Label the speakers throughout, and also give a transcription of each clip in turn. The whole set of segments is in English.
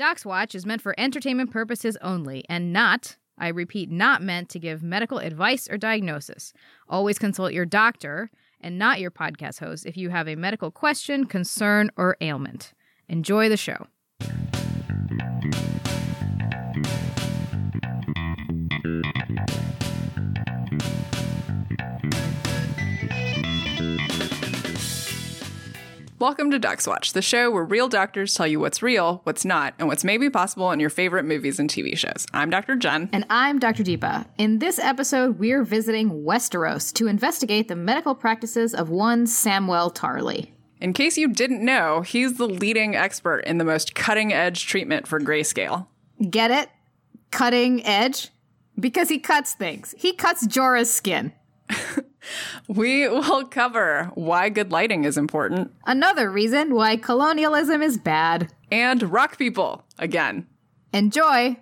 Speaker 1: Docs Watch is meant for entertainment purposes only and not, I repeat, not meant to give medical advice or diagnosis. Always consult your doctor and not your podcast host if you have a medical question, concern, or ailment. Enjoy the show.
Speaker 2: Welcome to Docs Watch, the show where real doctors tell you what's real, what's not, and what's maybe possible in your favorite movies and TV shows. I'm Dr. Jen.
Speaker 1: And I'm Dr. Deepa. In this episode, we're visiting Westeros to investigate the medical practices of one Samwell Tarly.
Speaker 2: In case you didn't know, he's the leading expert in the most cutting edge treatment for grayscale.
Speaker 1: Get it? Cutting edge? Because he cuts things. He cuts Jorah's skin.
Speaker 2: We will cover why good lighting is important
Speaker 1: Another reason why colonialism is bad.
Speaker 2: and rock people again.
Speaker 1: Enjoy!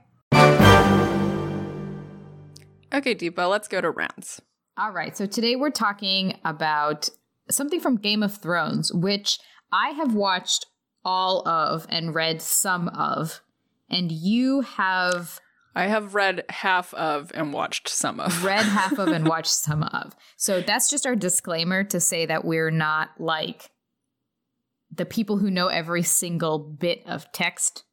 Speaker 2: Okay, Deepa, let's go to rounds.
Speaker 1: All right, so today we're talking about something from Game of Thrones, which I have watched all of and read some of, and you have
Speaker 2: I have read half of and watched some of.
Speaker 1: read half of and watched some of. So that's just our disclaimer to say that we're not like the people who know every single bit of text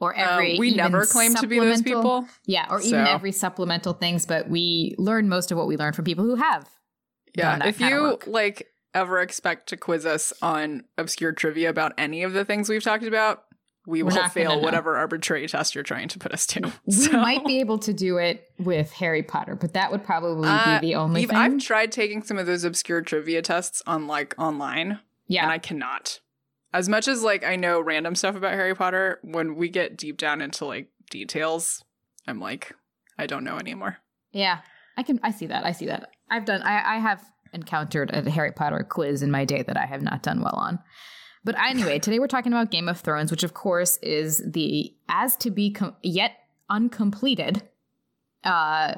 Speaker 1: or every
Speaker 2: Uh, we never claim to be those people.
Speaker 1: Yeah, or even
Speaker 2: So-
Speaker 1: every supplemental things, but we learn most of what we learn from people who have.
Speaker 2: Yeah, if you like ever expect to quiz us on obscure trivia about any of the things we've talked about, we
Speaker 1: We're
Speaker 2: will fail
Speaker 1: know.
Speaker 2: whatever arbitrary test you're trying to put us to.
Speaker 1: We might be able to do it with Harry Potter, but that would probably
Speaker 2: Uh,
Speaker 1: be the only
Speaker 2: Eve,
Speaker 1: thing.
Speaker 2: I've tried taking some of those obscure trivia tests on like online,
Speaker 1: yeah,
Speaker 2: and I cannot. As much as like I know random stuff about Harry Potter, when we get deep down into like details, I'm like, I don't know anymore.
Speaker 1: Yeah, I can. I see that. I see that. I've done. I, I have encountered a Harry Potter quiz in my day that I have not done well on. But anyway, today we're talking about Game of Thrones, which of course is the as to be com- yet uncompleted uh,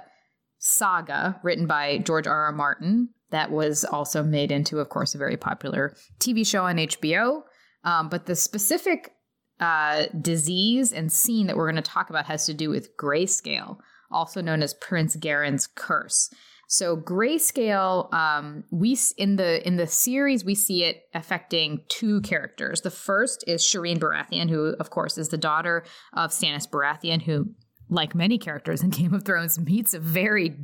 Speaker 1: saga written by George R. R. Martin that was also made into, of course, a very popular TV show on HBO. Um, but the specific uh, disease and scene that we're going to talk about has to do with grayscale, also known as Prince Garin's curse. So grayscale, um, we in the in the series we see it affecting two characters. The first is Shireen Baratheon, who of course is the daughter of Stannis Baratheon, who, like many characters in Game of Thrones, meets a very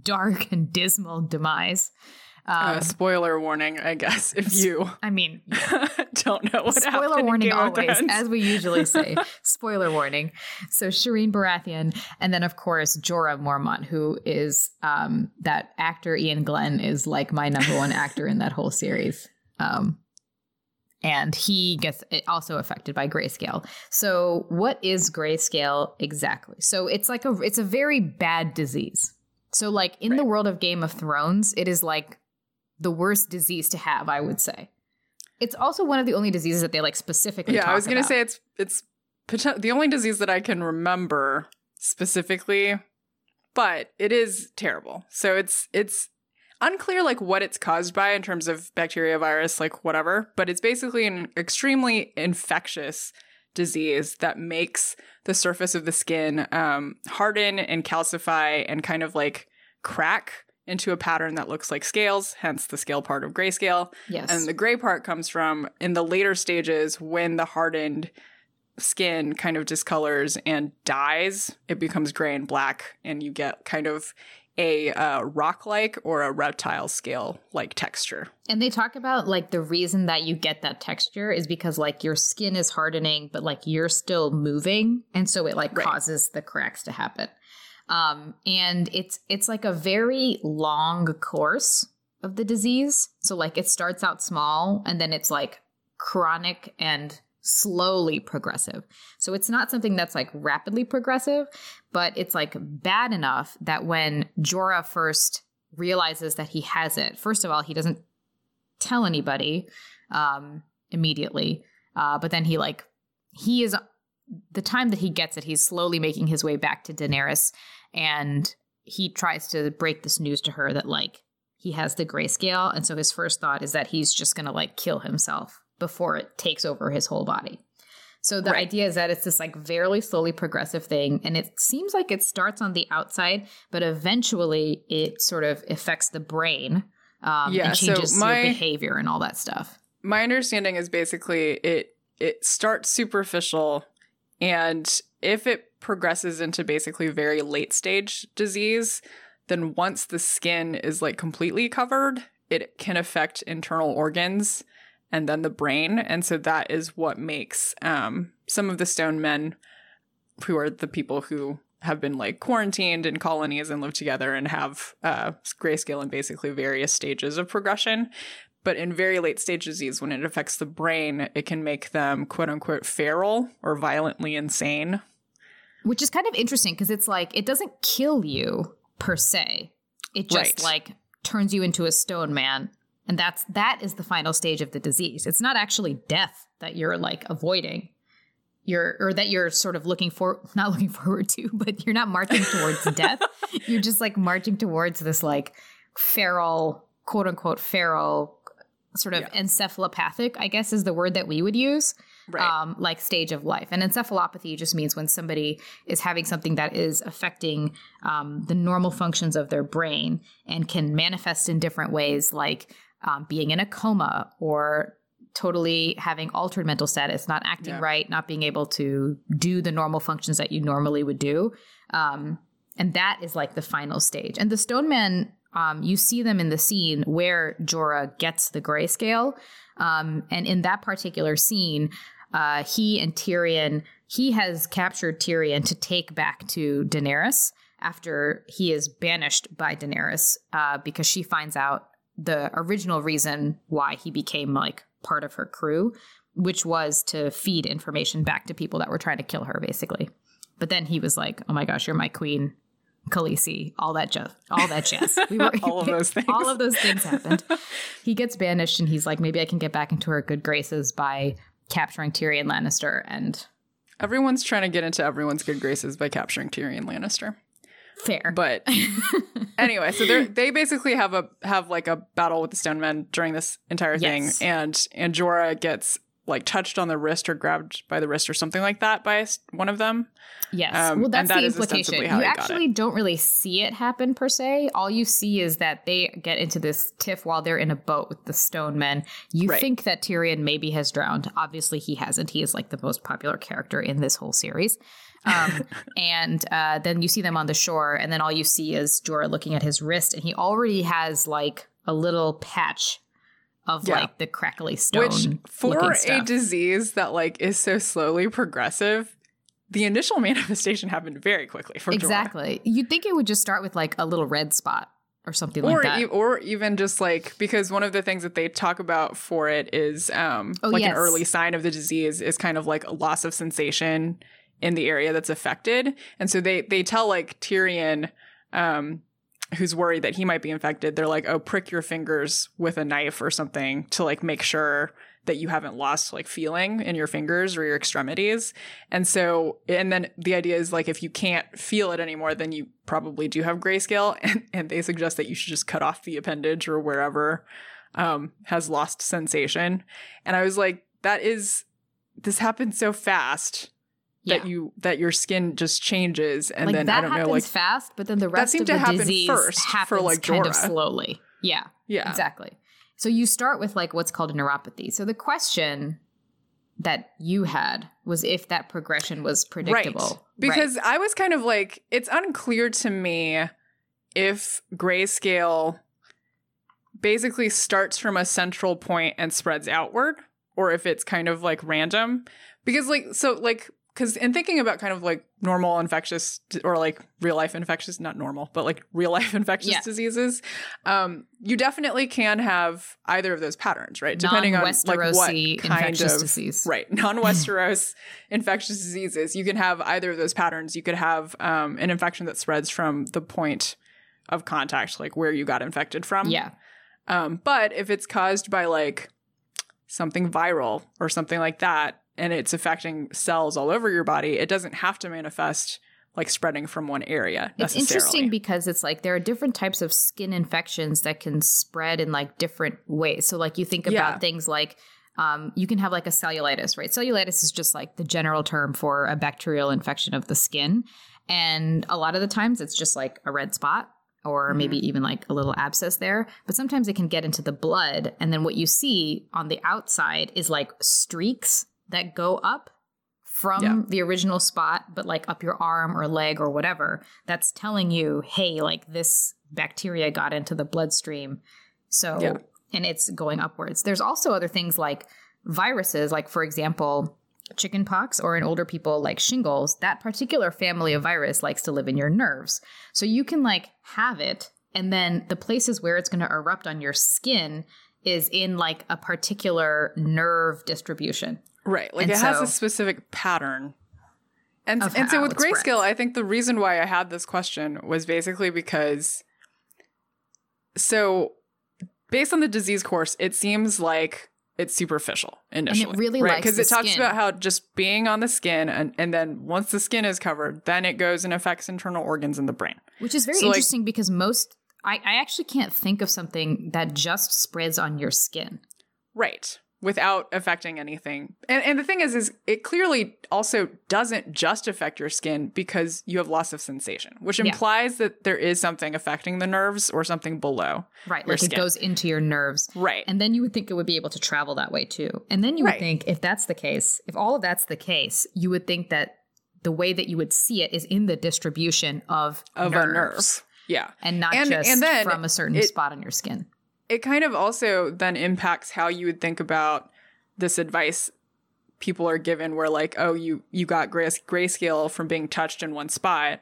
Speaker 1: dark and dismal demise. Um,
Speaker 2: uh, spoiler warning, I guess, if you
Speaker 1: I mean,
Speaker 2: don't know what
Speaker 1: spoiler warning always, as we usually say. spoiler warning. So Shireen Baratheon, and then of course Jorah Mormont, who is um, that actor Iain Glen is like my number one actor in that whole series. Um, and he gets also affected by grayscale. So what is grayscale exactly? So it's like a it's a very bad disease. So like in the world of Game of Thrones, it is like the worst disease to have, I would say. It's also one of the only diseases that they like specifically.
Speaker 2: yeah, I was gonna
Speaker 1: about.
Speaker 2: say it's it's the only disease that I can remember specifically, but it is terrible. So it's it's unclear like what it's caused by in terms of bacteria, virus, like whatever. But it's basically an extremely infectious disease that makes the surface of the skin um, harden and calcify and kind of like crack into a pattern that looks like scales, hence the scale part of grayscale.
Speaker 1: yes,
Speaker 2: And the gray part comes from in the later stages when the hardened skin kind of discolors and dies, it becomes gray and black, and you get kind of a uh, rock like or a reptile scale like texture.
Speaker 1: And they talk about like the reason that you get that texture is because like your skin is hardening, but like you're still moving, and so it like
Speaker 2: Right.
Speaker 1: causes the cracks to happen. Um, and it's it's like a very long course of the disease. So like it starts out small, and then it's like chronic and slowly progressive. So it's not something that's like rapidly progressive, but it's like bad enough that when Jorah first realizes that he has it, first of all, he doesn't tell anybody um, immediately, uh, but then he like he is the time that he gets it, he's slowly making his way back to Daenerys, and he tries to break this news to her that like he has the grayscale, and so his first thought is that he's just gonna like kill himself before it takes over his whole body. So the
Speaker 2: Right.
Speaker 1: idea is that it's this like very slowly progressive thing, and it seems like it starts on the outside, but eventually it sort of affects the brain um,
Speaker 2: Yeah,
Speaker 1: and
Speaker 2: so my-
Speaker 1: your behavior and all that stuff.
Speaker 2: my understanding is basically it it starts superficial and if it progresses into basically very late stage disease then once the skin is like completely covered it can affect internal organs and then the brain and so that is what makes um, some of the stone men who are the people who have been like quarantined in colonies and live together and have uh, grayscale in basically various stages of progression but in very late stage disease, when it affects the brain, it can make them quote unquote feral or violently insane.
Speaker 1: Which is kind of interesting because it's like it doesn't kill you per se. It just
Speaker 2: Right.
Speaker 1: like turns you into a stone man. And that's that is the final stage of the disease. It's not actually death that you're like avoiding. You're or that you're sort of looking for not looking forward to, but you're not marching towards death. You're just like marching towards this like feral, quote unquote feral sort of
Speaker 2: Yeah.
Speaker 1: encephalopathic, I guess is the word that we would use
Speaker 2: Right.
Speaker 1: um, like stage of life. And encephalopathy just means when somebody is having something that is affecting um, the normal functions of their brain and can manifest in different ways, like um, being in a coma or totally having altered mental status, not acting
Speaker 2: Yeah.
Speaker 1: right, not being able to do the normal functions that you normally would do. Um, and that is like the final stage. And the Stone Men, um, you see them in the scene where Jorah gets the grayscale. Um, and in that particular scene, uh, he and Tyrion, he has captured Tyrion to take back to Daenerys after he is banished by Daenerys uh, because she finds out the original reason why he became like part of her crew, which was to feed information back to people that were trying to kill her, basically. But then he was like, "Oh my gosh, you're my queen, Khaleesi." All that jazz, all that jazz. We were
Speaker 2: All of those things.
Speaker 1: all of those things happened. he gets banished, and he's like, "Maybe I can get back into her good graces by capturing Tyrion Lannister." And
Speaker 2: Everyone's trying to get into everyone's good graces by capturing Tyrion Lannister.
Speaker 1: fair,
Speaker 2: But anyway, so they they basically have a have like a battle with the Stone Men during this entire thing,
Speaker 1: Yes.
Speaker 2: and and Jorah gets like touched on the wrist or grabbed by the wrist or something like that by one of them.
Speaker 1: Yes.
Speaker 2: Um,
Speaker 1: well, that's
Speaker 2: that
Speaker 1: the implication. You actually don't really see it happen per se. All you see is that they get into this tiff while they're in a boat with the stone men. You
Speaker 2: Right.
Speaker 1: think that Tyrion maybe has drowned. Obviously, he hasn't. He is like the most popular character in this whole series. Um, and uh, then you see them on the shore, and then all you see is Jorah looking at his wrist, and he already has like a little patch of
Speaker 2: Yeah.
Speaker 1: like the crackly stone.
Speaker 2: Which for a disease that like is so slowly progressive, the initial manifestation happened very quickly for Jorah.
Speaker 1: exactly. You'd think it would just start with like a little red spot or something
Speaker 2: or
Speaker 1: like that.
Speaker 2: e- or even just like because one of the things that they talk about for it is um
Speaker 1: Oh,
Speaker 2: like
Speaker 1: yes.
Speaker 2: an early sign of the disease is kind of like a loss of sensation in the area that's affected and so they they tell like Tyrion um who's worried that he might be infected they're like oh prick your fingers with a knife or something to like make sure that you haven't lost like feeling in your fingers or your extremities. And so and then the idea is like if you can't feel it anymore then you probably do have grayscale and, and they suggest that you should just cut off the appendage or wherever um has lost sensation. And i was like that is this happened so fast that you that your skin just changes and
Speaker 1: like
Speaker 2: then
Speaker 1: that
Speaker 2: i don't
Speaker 1: happens
Speaker 2: know like
Speaker 1: fast, but then the rest
Speaker 2: seemed
Speaker 1: of
Speaker 2: to
Speaker 1: the
Speaker 2: happen
Speaker 1: disease
Speaker 2: first for,
Speaker 1: happens
Speaker 2: like,
Speaker 1: kind of slowly. Yeah,
Speaker 2: yeah
Speaker 1: exactly. So you start with like what's called a neuropathy. So the question that you had was if that progression was predictable.
Speaker 2: Right. Because I was kind of like, it's unclear to me if grayscale basically starts from a central point and spreads outward, or if it's kind of like random. Because, like, so, like, because in thinking about kind of like normal infectious or like real life infectious, not normal, but like real life infectious
Speaker 1: Yeah.
Speaker 2: diseases, um, you definitely can have either of those patterns, right? Depending on like what kind
Speaker 1: infectious
Speaker 2: of
Speaker 1: disease.
Speaker 2: Right. Non Westeros infectious diseases. You can have either of those patterns. You could have um, an infection that spreads from the point of contact, like where you got infected from.
Speaker 1: Yeah.
Speaker 2: Um, but if it's caused by like something viral or something like that, and it's affecting cells all over your body, it doesn't have to manifest like spreading from one area.
Speaker 1: It's interesting because it's like there are different types of skin infections that can spread in like different ways. So like you think about
Speaker 2: Yeah.
Speaker 1: things like um, you can have like a cellulitis, right? Cellulitis is just like the general term for a bacterial infection of the skin. And a lot of the times it's just like a red spot or
Speaker 2: Mm-hmm.
Speaker 1: maybe even like a little abscess there. But sometimes it can get into the blood. And then what you see on the outside is like streaks that go up from
Speaker 2: Yeah.
Speaker 1: the original spot, but like up your arm or leg or whatever. That's telling you, hey, like this bacteria got into the bloodstream. So,
Speaker 2: Yeah.
Speaker 1: and it's going upwards. There's also other things like viruses, like for example, chickenpox or in older people like shingles, that particular family of virus likes to live in your nerves. So you can like have it, and then the places where it's going to erupt on your skin is in like a particular nerve distribution.
Speaker 2: Right. Like
Speaker 1: And
Speaker 2: it has a specific pattern. And and so with
Speaker 1: it
Speaker 2: grayscale. I think the reason why I had this question was basically because so based on the disease course, it seems like it's superficial initially.
Speaker 1: really
Speaker 2: right? Because it talks
Speaker 1: skin.
Speaker 2: about how just being on the skin and, and then once the skin is covered, then it goes and affects internal organs in the brain.
Speaker 1: Which is very
Speaker 2: So, like-
Speaker 1: interesting because most, I, I actually can't think of something that just spreads on your skin.
Speaker 2: Right. Without affecting anything. And and the thing is is it clearly also doesn't just affect your skin because you have loss of sensation, which
Speaker 1: Yeah.
Speaker 2: implies that there is something affecting the nerves or something below.
Speaker 1: Right. Like it goes into your nerves.
Speaker 2: Right.
Speaker 1: And then you would think it would be able to travel that way too. And then you would
Speaker 2: Right.
Speaker 1: think if that's the case, if all of that's the case, you would think that the way that you would see it is in the distribution of
Speaker 2: of
Speaker 1: nerves,
Speaker 2: a nerve. Yeah.
Speaker 1: and not
Speaker 2: And-
Speaker 1: just
Speaker 2: and then
Speaker 1: from a certain
Speaker 2: it-
Speaker 1: spot on your skin.
Speaker 2: It kind of also then impacts how you would think about this advice people are given where like, oh, you you got gray grayscale from being touched in one spot.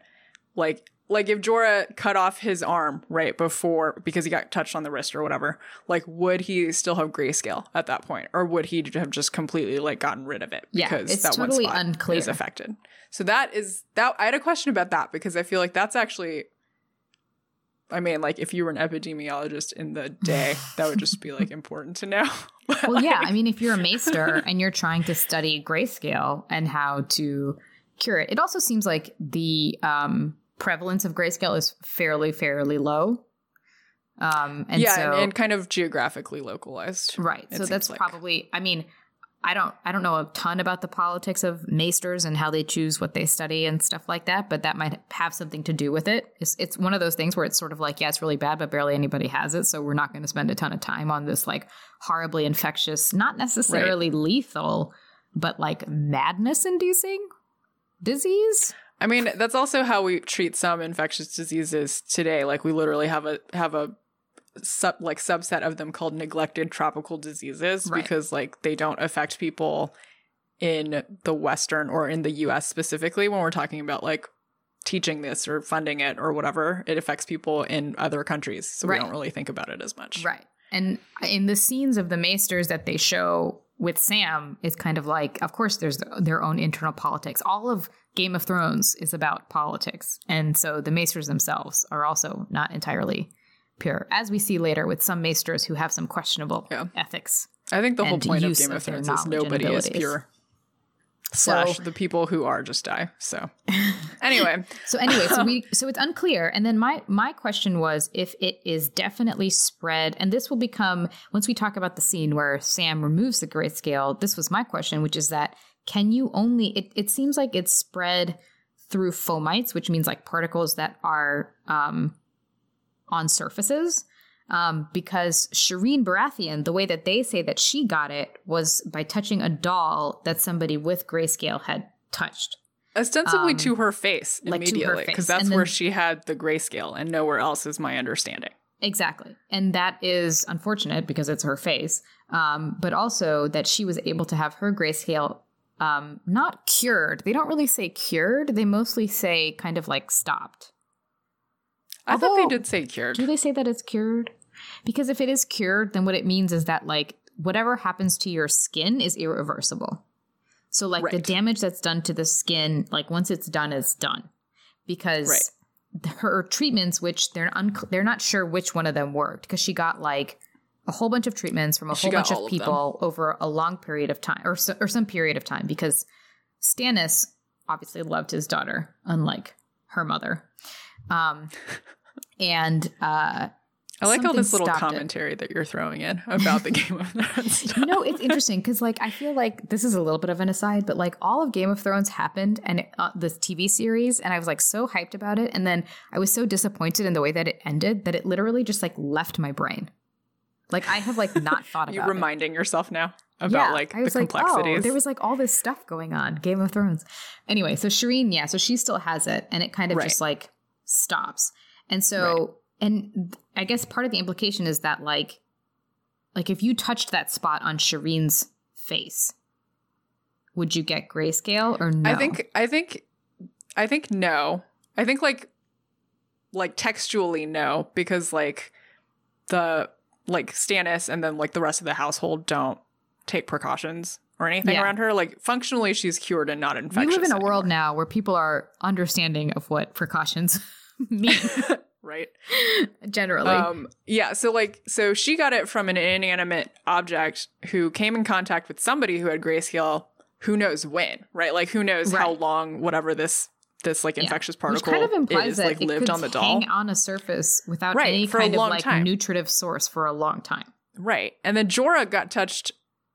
Speaker 2: Like like if Jorah cut off his arm right before because he got touched on the wrist or whatever, like would he still have grayscale at that point, or would he have just completely like gotten rid of it
Speaker 1: Yeah,
Speaker 2: because
Speaker 1: it's
Speaker 2: that
Speaker 1: totally
Speaker 2: one spot
Speaker 1: unclear.
Speaker 2: is affected? So that is that. I had a question about that because I feel like that's actually. I mean, like if you were an epidemiologist in the day, that would just be like important to know. But,
Speaker 1: Well, yeah. I mean, if you're a maester and you're trying to study grayscale and how to cure it, it also seems like the um, prevalence of grayscale is fairly, fairly low. Um, and
Speaker 2: yeah,
Speaker 1: so,
Speaker 2: and, and kind of geographically localized.
Speaker 1: right. So that's
Speaker 2: like.
Speaker 1: probably. I mean, I don't. I don't know a ton about the politics of maesters and how they choose what they study and stuff like that, but that might have something to do with it. It's, it's one of those things where it's sort of like, yeah, it's really bad, but barely anybody has it, so we're not going to spend a ton of time on this like horribly infectious, not necessarily lethal, but like madness-inducing disease.
Speaker 2: I mean, that's also how we treat some infectious diseases today. Like we literally have a have a sub like subset of them called neglected tropical diseases
Speaker 1: Right.
Speaker 2: because like they don't affect people in the western or in the US specifically when we're talking about like teaching this or funding it or whatever. It affects people in other countries. So
Speaker 1: Right.
Speaker 2: we don't really think about it as much.
Speaker 1: Right. And in the scenes of the maesters that they show with Sam, it's kind of like, of course, there's their own internal politics. All of Game of Thrones is about politics. And so the maesters themselves are also not entirely pure, as we see later with some maesters who have some questionable
Speaker 2: Yeah.
Speaker 1: ethics.
Speaker 2: I think the whole point of Game
Speaker 1: of
Speaker 2: of Thrones is nobody is pure.
Speaker 1: So,
Speaker 2: Slash the people who are just die. So anyway.
Speaker 1: so anyway, so we so it's unclear. And then my my question was if it is definitely spread, and this will become once we talk about the scene where Sam removes the grayscale. This was my question, which is that can you only? It, it seems like it's spread through fomites, which means like particles that are um, on surfaces. Um, because Shireen Baratheon, the way that they say that she got it was by touching a doll that somebody with grayscale had touched.
Speaker 2: Ostensibly
Speaker 1: Um,
Speaker 2: to her face
Speaker 1: like
Speaker 2: immediately, because that's
Speaker 1: And
Speaker 2: where she had the grayscale, and nowhere else is my understanding.
Speaker 1: Exactly. And that is unfortunate because it's her face. Um, but also that she was able to have her grayscale um, not cured. They don't really say cured. They mostly say kind of like stopped.
Speaker 2: I thought they did say cured.
Speaker 1: Do they say that it's cured? Because if it is cured, then what it means is that like whatever happens to your skin is irreversible. So like the damage that's done to the skin, like once it's done, it's done. Because
Speaker 2: Right.
Speaker 1: her treatments, which they're they're not sure which one of them worked, because she got like a whole bunch of treatments from a
Speaker 2: She
Speaker 1: whole bunch of
Speaker 2: of
Speaker 1: people over a long period of time, or so, or some period of time, because Stannis obviously loved his daughter, unlike her mother. Um, and uh,
Speaker 2: I like all this little
Speaker 1: stopped it.
Speaker 2: commentary that you're throwing in about the Game of Thrones.
Speaker 1: You know, it's interesting because, like, I feel like this is a little bit of an aside, but like, all of Game of Thrones happened and it, uh, this TV series, and I was like so hyped about it, and then I was so disappointed in the way that it ended that it literally just like left my brain. Like, I have like not thought about it.
Speaker 2: You reminding yourself now about like
Speaker 1: I
Speaker 2: the
Speaker 1: was like,
Speaker 2: complexities.
Speaker 1: oh, there was like all this stuff going on, Game of Thrones. Anyway, so Shireen, yeah, so she still has it, and it kind of
Speaker 2: Right.
Speaker 1: just like stops. And so, and I guess part of the implication is that like, like if you touched that spot on Shireen's face, would you get grayscale or no?
Speaker 2: I think I think I think no. I think like like textually no because like the like Stannis and then like the rest of the household don't take precautions or anything
Speaker 1: Yeah.
Speaker 2: around her. Like functionally she's cured and not infectious.
Speaker 1: we live in a
Speaker 2: anymore,
Speaker 1: world now where people are understanding of what precautions mean
Speaker 2: right?
Speaker 1: generally.
Speaker 2: Um yeah, so like so she got it from an inanimate object who came in contact with somebody who had grayscale who knows when, right? Like who knows how long whatever this this like
Speaker 1: Yeah.
Speaker 2: infectious
Speaker 1: Which
Speaker 2: particle
Speaker 1: kind of implies
Speaker 2: is
Speaker 1: that
Speaker 2: like
Speaker 1: it
Speaker 2: lived on the doll.
Speaker 1: hang on a surface without
Speaker 2: Right,
Speaker 1: any
Speaker 2: for a
Speaker 1: kind of
Speaker 2: long
Speaker 1: like
Speaker 2: time.
Speaker 1: nutritive source for a long time.
Speaker 2: Right. And then Jorah got touched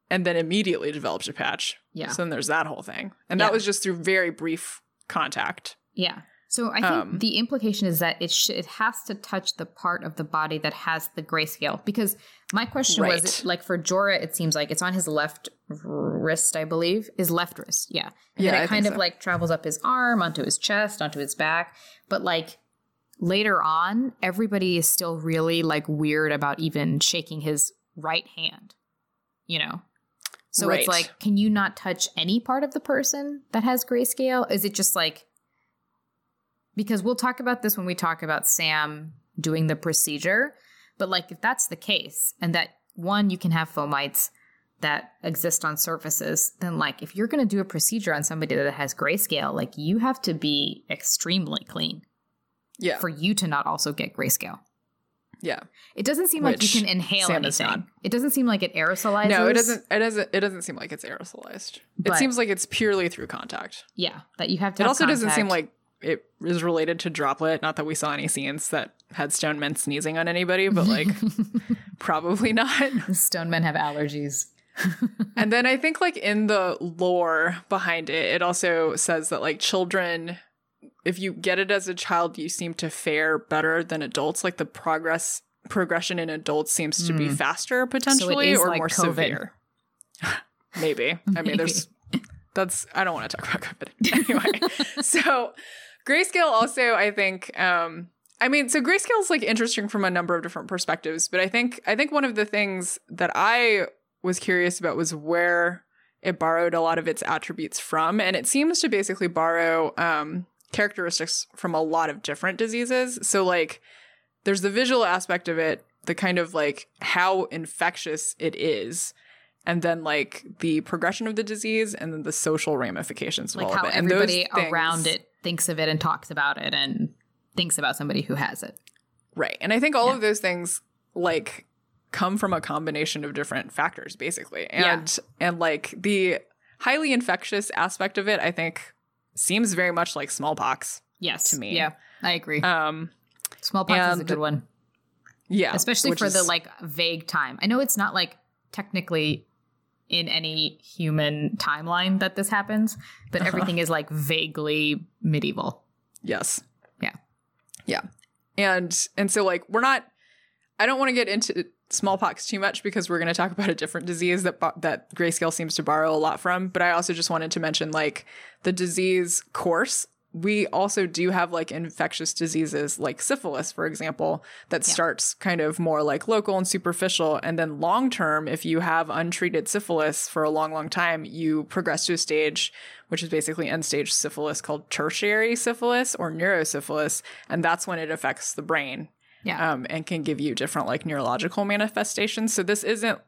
Speaker 2: and then immediately developed a patch.
Speaker 1: Yeah.
Speaker 2: So then there's that whole thing. And
Speaker 1: Yeah.
Speaker 2: that was just through very brief contact.
Speaker 1: Yeah. So I think
Speaker 2: Um,
Speaker 1: the implication is that it sh- it has to touch the part of the body that has the grayscale. Because my question was, like for Jorah, it seems like it's on his left wrist, I believe, his left wrist. Yeah. And
Speaker 2: Yeah,
Speaker 1: then
Speaker 2: I
Speaker 1: it kind of
Speaker 2: so.
Speaker 1: like travels up his arm, onto his chest, onto his back. But like later on, everybody is still really like weird about even shaking his right hand. You know. So it's like, can you not touch any part of the person that has grayscale? Is it just like because we'll talk about this when we talk about Sam doing the procedure. But like, if that's the case, and that one, you can have fomites that exist on surfaces, then like, if you're going to do a procedure on somebody that has grayscale, like, you have to be extremely clean
Speaker 2: Yeah.
Speaker 1: for you to not also get grayscale.
Speaker 2: yeah.
Speaker 1: It doesn't seem like you can inhale
Speaker 2: Sam
Speaker 1: anything. It doesn't seem like it aerosolizes.
Speaker 2: No, it doesn't it doesn't it doesn't seem like it's aerosolized.
Speaker 1: But-
Speaker 2: it seems like it's purely through contact.
Speaker 1: Yeah, that you have to.
Speaker 2: It
Speaker 1: have
Speaker 2: also doesn't seem like it is related to droplet. Not that we saw any scenes that had stone men sneezing on anybody, but like probably not.
Speaker 1: stone men have allergies.
Speaker 2: and then I think like in the lore behind it, it also says that like children, if you get it as a child, you seem to fare better than adults. Like the progress progression in adults seems to be
Speaker 1: Mm.
Speaker 2: faster potentially
Speaker 1: is
Speaker 2: or
Speaker 1: like
Speaker 2: more
Speaker 1: COVID.
Speaker 2: severe. Maybe. I mean, there's that's I don't want to talk about COVID anyway. so grayscale also I think um I mean so grayscale is like interesting from a number of different perspectives, but I think I think one of the things that I was curious about was where it borrowed a lot of its attributes from and it seems to basically borrow um characteristics from a lot of different diseases. So like there's the visual aspect of it, the kind of like how infectious it is and then like the progression of the disease and then the social ramifications of
Speaker 1: like
Speaker 2: all of it. And those
Speaker 1: everybody
Speaker 2: things-
Speaker 1: around it thinks of it and talks about it and thinks about somebody who has it.
Speaker 2: Right. And I think all
Speaker 1: Yeah.
Speaker 2: of those things like come from a combination of different factors basically.
Speaker 1: Yeah.
Speaker 2: And and like the highly infectious aspect of it I think seems very much like smallpox.
Speaker 1: Yes,
Speaker 2: To me.
Speaker 1: yeah, I agree.
Speaker 2: Um
Speaker 1: Smallpox is a good one,
Speaker 2: yeah.
Speaker 1: especially for the like vague time. I know it's not like technically in any human timeline that this happens, but
Speaker 2: Uh-huh.
Speaker 1: everything is like vaguely medieval.
Speaker 2: Yes.
Speaker 1: Yeah.
Speaker 2: Yeah. And and so like we're not I don't want to get into smallpox too much because we're going to talk about a different disease that that grayscale seems to borrow a lot from, but I also just wanted to mention like the disease course we also do have like infectious diseases like syphilis, for example, that
Speaker 1: Yeah.
Speaker 2: starts kind of more like local and superficial. And then long term, if you have untreated syphilis for a long, long time, you progress to a stage, which is basically end stage syphilis called tertiary syphilis or neurosyphilis. And that's when it affects the brain
Speaker 1: Yeah.
Speaker 2: um, and can give you different like neurological manifestations. So this isn't,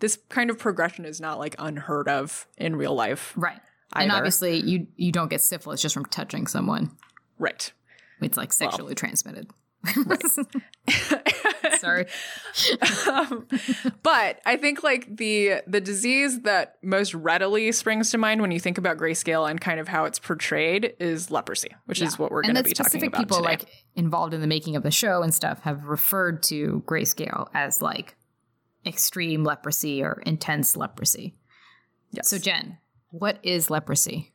Speaker 2: this kind of progression is not like unheard of in real life.
Speaker 1: right. And obviously you you don't get syphilis just from touching someone.
Speaker 2: Right.
Speaker 1: It's like sexually transmitted. Sorry.
Speaker 2: um, but I think like the the disease that most readily springs to mind when you think about grayscale and kind of how it's portrayed is leprosy, which is what we're going to be talking about
Speaker 1: people
Speaker 2: today.
Speaker 1: like involved in the making of the show and stuff have referred to grayscale as like extreme leprosy or intense leprosy.
Speaker 2: yes.
Speaker 1: So Jen, what is leprosy?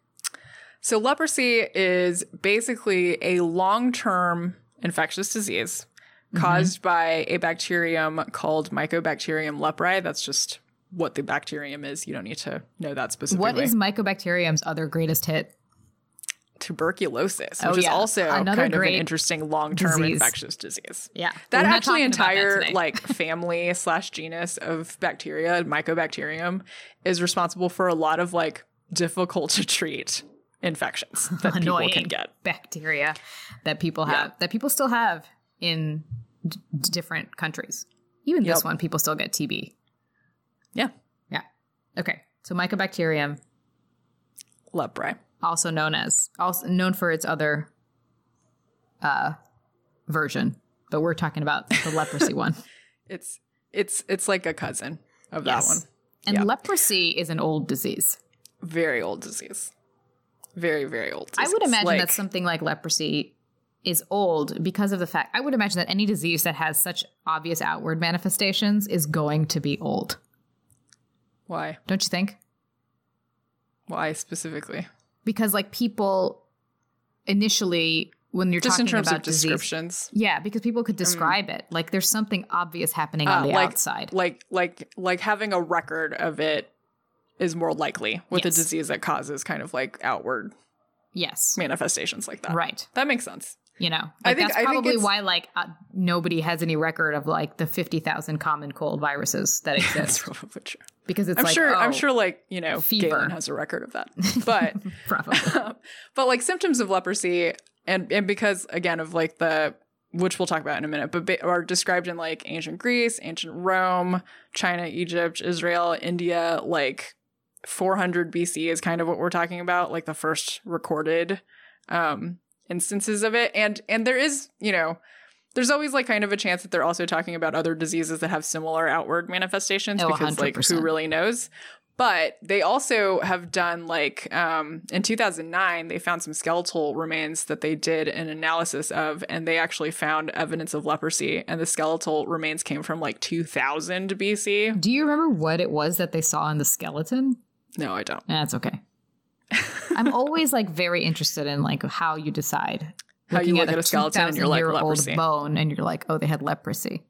Speaker 2: So, leprosy is basically a long term infectious disease mm-hmm. caused by a bacterium called Mycobacterium leprae. That's just what the bacterium is. You don't need to know that specifically.
Speaker 1: What is Mycobacterium's other greatest hit?
Speaker 2: Tuberculosis,
Speaker 1: Oh,
Speaker 2: which is also
Speaker 1: Another
Speaker 2: kind of an interesting long term
Speaker 1: disease.
Speaker 2: infectious disease?
Speaker 1: Yeah.
Speaker 2: That
Speaker 1: We're
Speaker 2: actually entire like family slash genus of bacteria, Mycobacterium, is responsible for a lot of like difficult to treat infections that
Speaker 1: annoying
Speaker 2: people can get.
Speaker 1: bacteria that people have that people still have in d- different countries. Even this one, people still get TB.
Speaker 2: Yeah.
Speaker 1: Yeah. Okay. So Mycobacterium,
Speaker 2: Leprae.
Speaker 1: Also known as also known for its other uh version, but we're talking about the leprosy one.
Speaker 2: It's it's it's like a cousin of
Speaker 1: Yes.
Speaker 2: that one.
Speaker 1: And
Speaker 2: Yeah.
Speaker 1: leprosy is an old disease.
Speaker 2: Very old disease. Very very old. Disease.
Speaker 1: I would imagine
Speaker 2: Like-
Speaker 1: that something like leprosy is old because of the fact I would imagine that any disease that has such obvious outward manifestations is going to be old.
Speaker 2: why
Speaker 1: Don't you think?
Speaker 2: why specifically
Speaker 1: Because like people initially when you're
Speaker 2: just in
Speaker 1: talking
Speaker 2: terms
Speaker 1: about
Speaker 2: of
Speaker 1: disease,
Speaker 2: descriptions.
Speaker 1: yeah, because people could describe it like there's something obvious happening on
Speaker 2: Uh,
Speaker 1: the
Speaker 2: like,
Speaker 1: outside.
Speaker 2: Like like like having a record of it is more likely with
Speaker 1: Yes.
Speaker 2: a disease that causes kind of like outward
Speaker 1: yes,
Speaker 2: manifestations like that.
Speaker 1: right.
Speaker 2: That makes sense.
Speaker 1: You know,
Speaker 2: I think-
Speaker 1: that's
Speaker 2: I think
Speaker 1: probably why like uh, nobody has any record of like the fifty thousand common cold viruses that
Speaker 2: That's
Speaker 1: exist
Speaker 2: probably true.
Speaker 1: because it's
Speaker 2: I'm
Speaker 1: like
Speaker 2: sure I'm
Speaker 1: oh,
Speaker 2: sure like, you know,
Speaker 1: fever.
Speaker 2: Galen has a record of that. But
Speaker 1: probably
Speaker 2: but like symptoms of leprosy and and because again of like the which we'll talk about in a minute but ba- are described in like ancient greece ancient rome china egypt israel india like 400 bc is kind of what we're talking about like the first recorded um instances of it. And and there is you know there's always like kind of a chance that they're also talking about other diseases that have similar outward manifestations
Speaker 1: Oh,
Speaker 2: because like who really knows? But they also have done like um, in 2009 they found some skeletal remains that they did an analysis of and they actually found evidence of leprosy and the skeletal remains came from like 2000 bc
Speaker 1: Do you remember what it was that they saw in the skeleton?
Speaker 2: no i don't.
Speaker 1: That's okay. I'm always like very interested in like how you decide.
Speaker 2: How you
Speaker 1: Looking
Speaker 2: look at a skeleton and you're like,
Speaker 1: 2,000-year-old
Speaker 2: leprosy.
Speaker 1: bone, and you're like, oh, they had leprosy.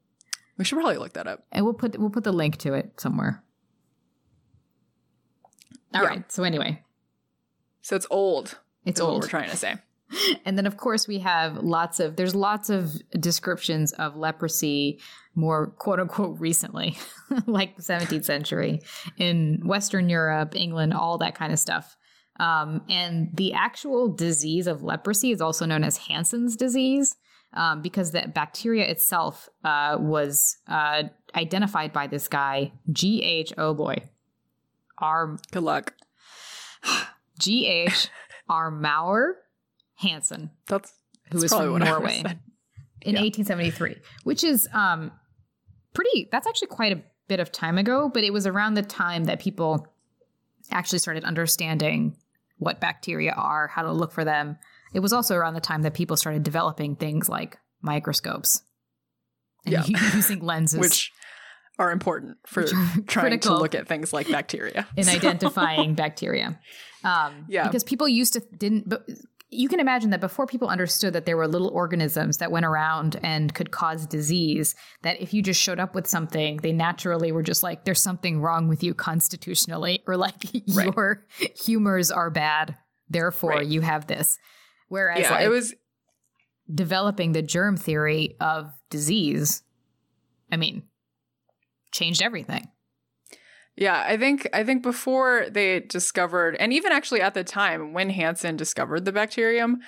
Speaker 2: we should probably look that up
Speaker 1: And we'll put we'll put the link to it somewhere. All right.
Speaker 2: Yeah.
Speaker 1: So anyway,
Speaker 2: so it's old
Speaker 1: it's old.
Speaker 2: we're trying to say
Speaker 1: And then of course we have lots of there's lots of descriptions of leprosy more quote unquote recently, like 17th century in Western Europe, England, all that kind of stuff. Um, and the actual disease of leprosy is also known as Hansen's disease um, because the bacteria itself uh, was uh, identified by this guy, G.H. Oh boy, R
Speaker 2: good luck
Speaker 1: G.H. Armauer Hansen
Speaker 2: that's,
Speaker 1: who was from Norway in
Speaker 2: Yeah.
Speaker 1: 1873, which is um pretty that's actually quite a bit of time ago, but it was around the time that people actually started understanding what bacteria are, how to look for them. It was also around the time that people started developing things like microscopes and
Speaker 2: Yeah.
Speaker 1: using lenses
Speaker 2: which are important for
Speaker 1: are
Speaker 2: trying to look at things like bacteria
Speaker 1: in
Speaker 2: So-
Speaker 1: identifying bacteria. Um,
Speaker 2: Yeah.
Speaker 1: because people used to didn't. But you can imagine that before people understood that there were little organisms that went around and could cause disease. That if you just showed up with something, they naturally were just like, "There's something wrong with you constitutionally," or like
Speaker 2: Right.
Speaker 1: your humors are bad, therefore
Speaker 2: Right.
Speaker 1: you have this. Whereas,
Speaker 2: yeah
Speaker 1: like,
Speaker 2: it was
Speaker 1: developing the germ theory of disease, I mean, changed everything.
Speaker 2: Yeah, I think I think before they discovered, and even actually at the time when Hansen discovered the bacterium,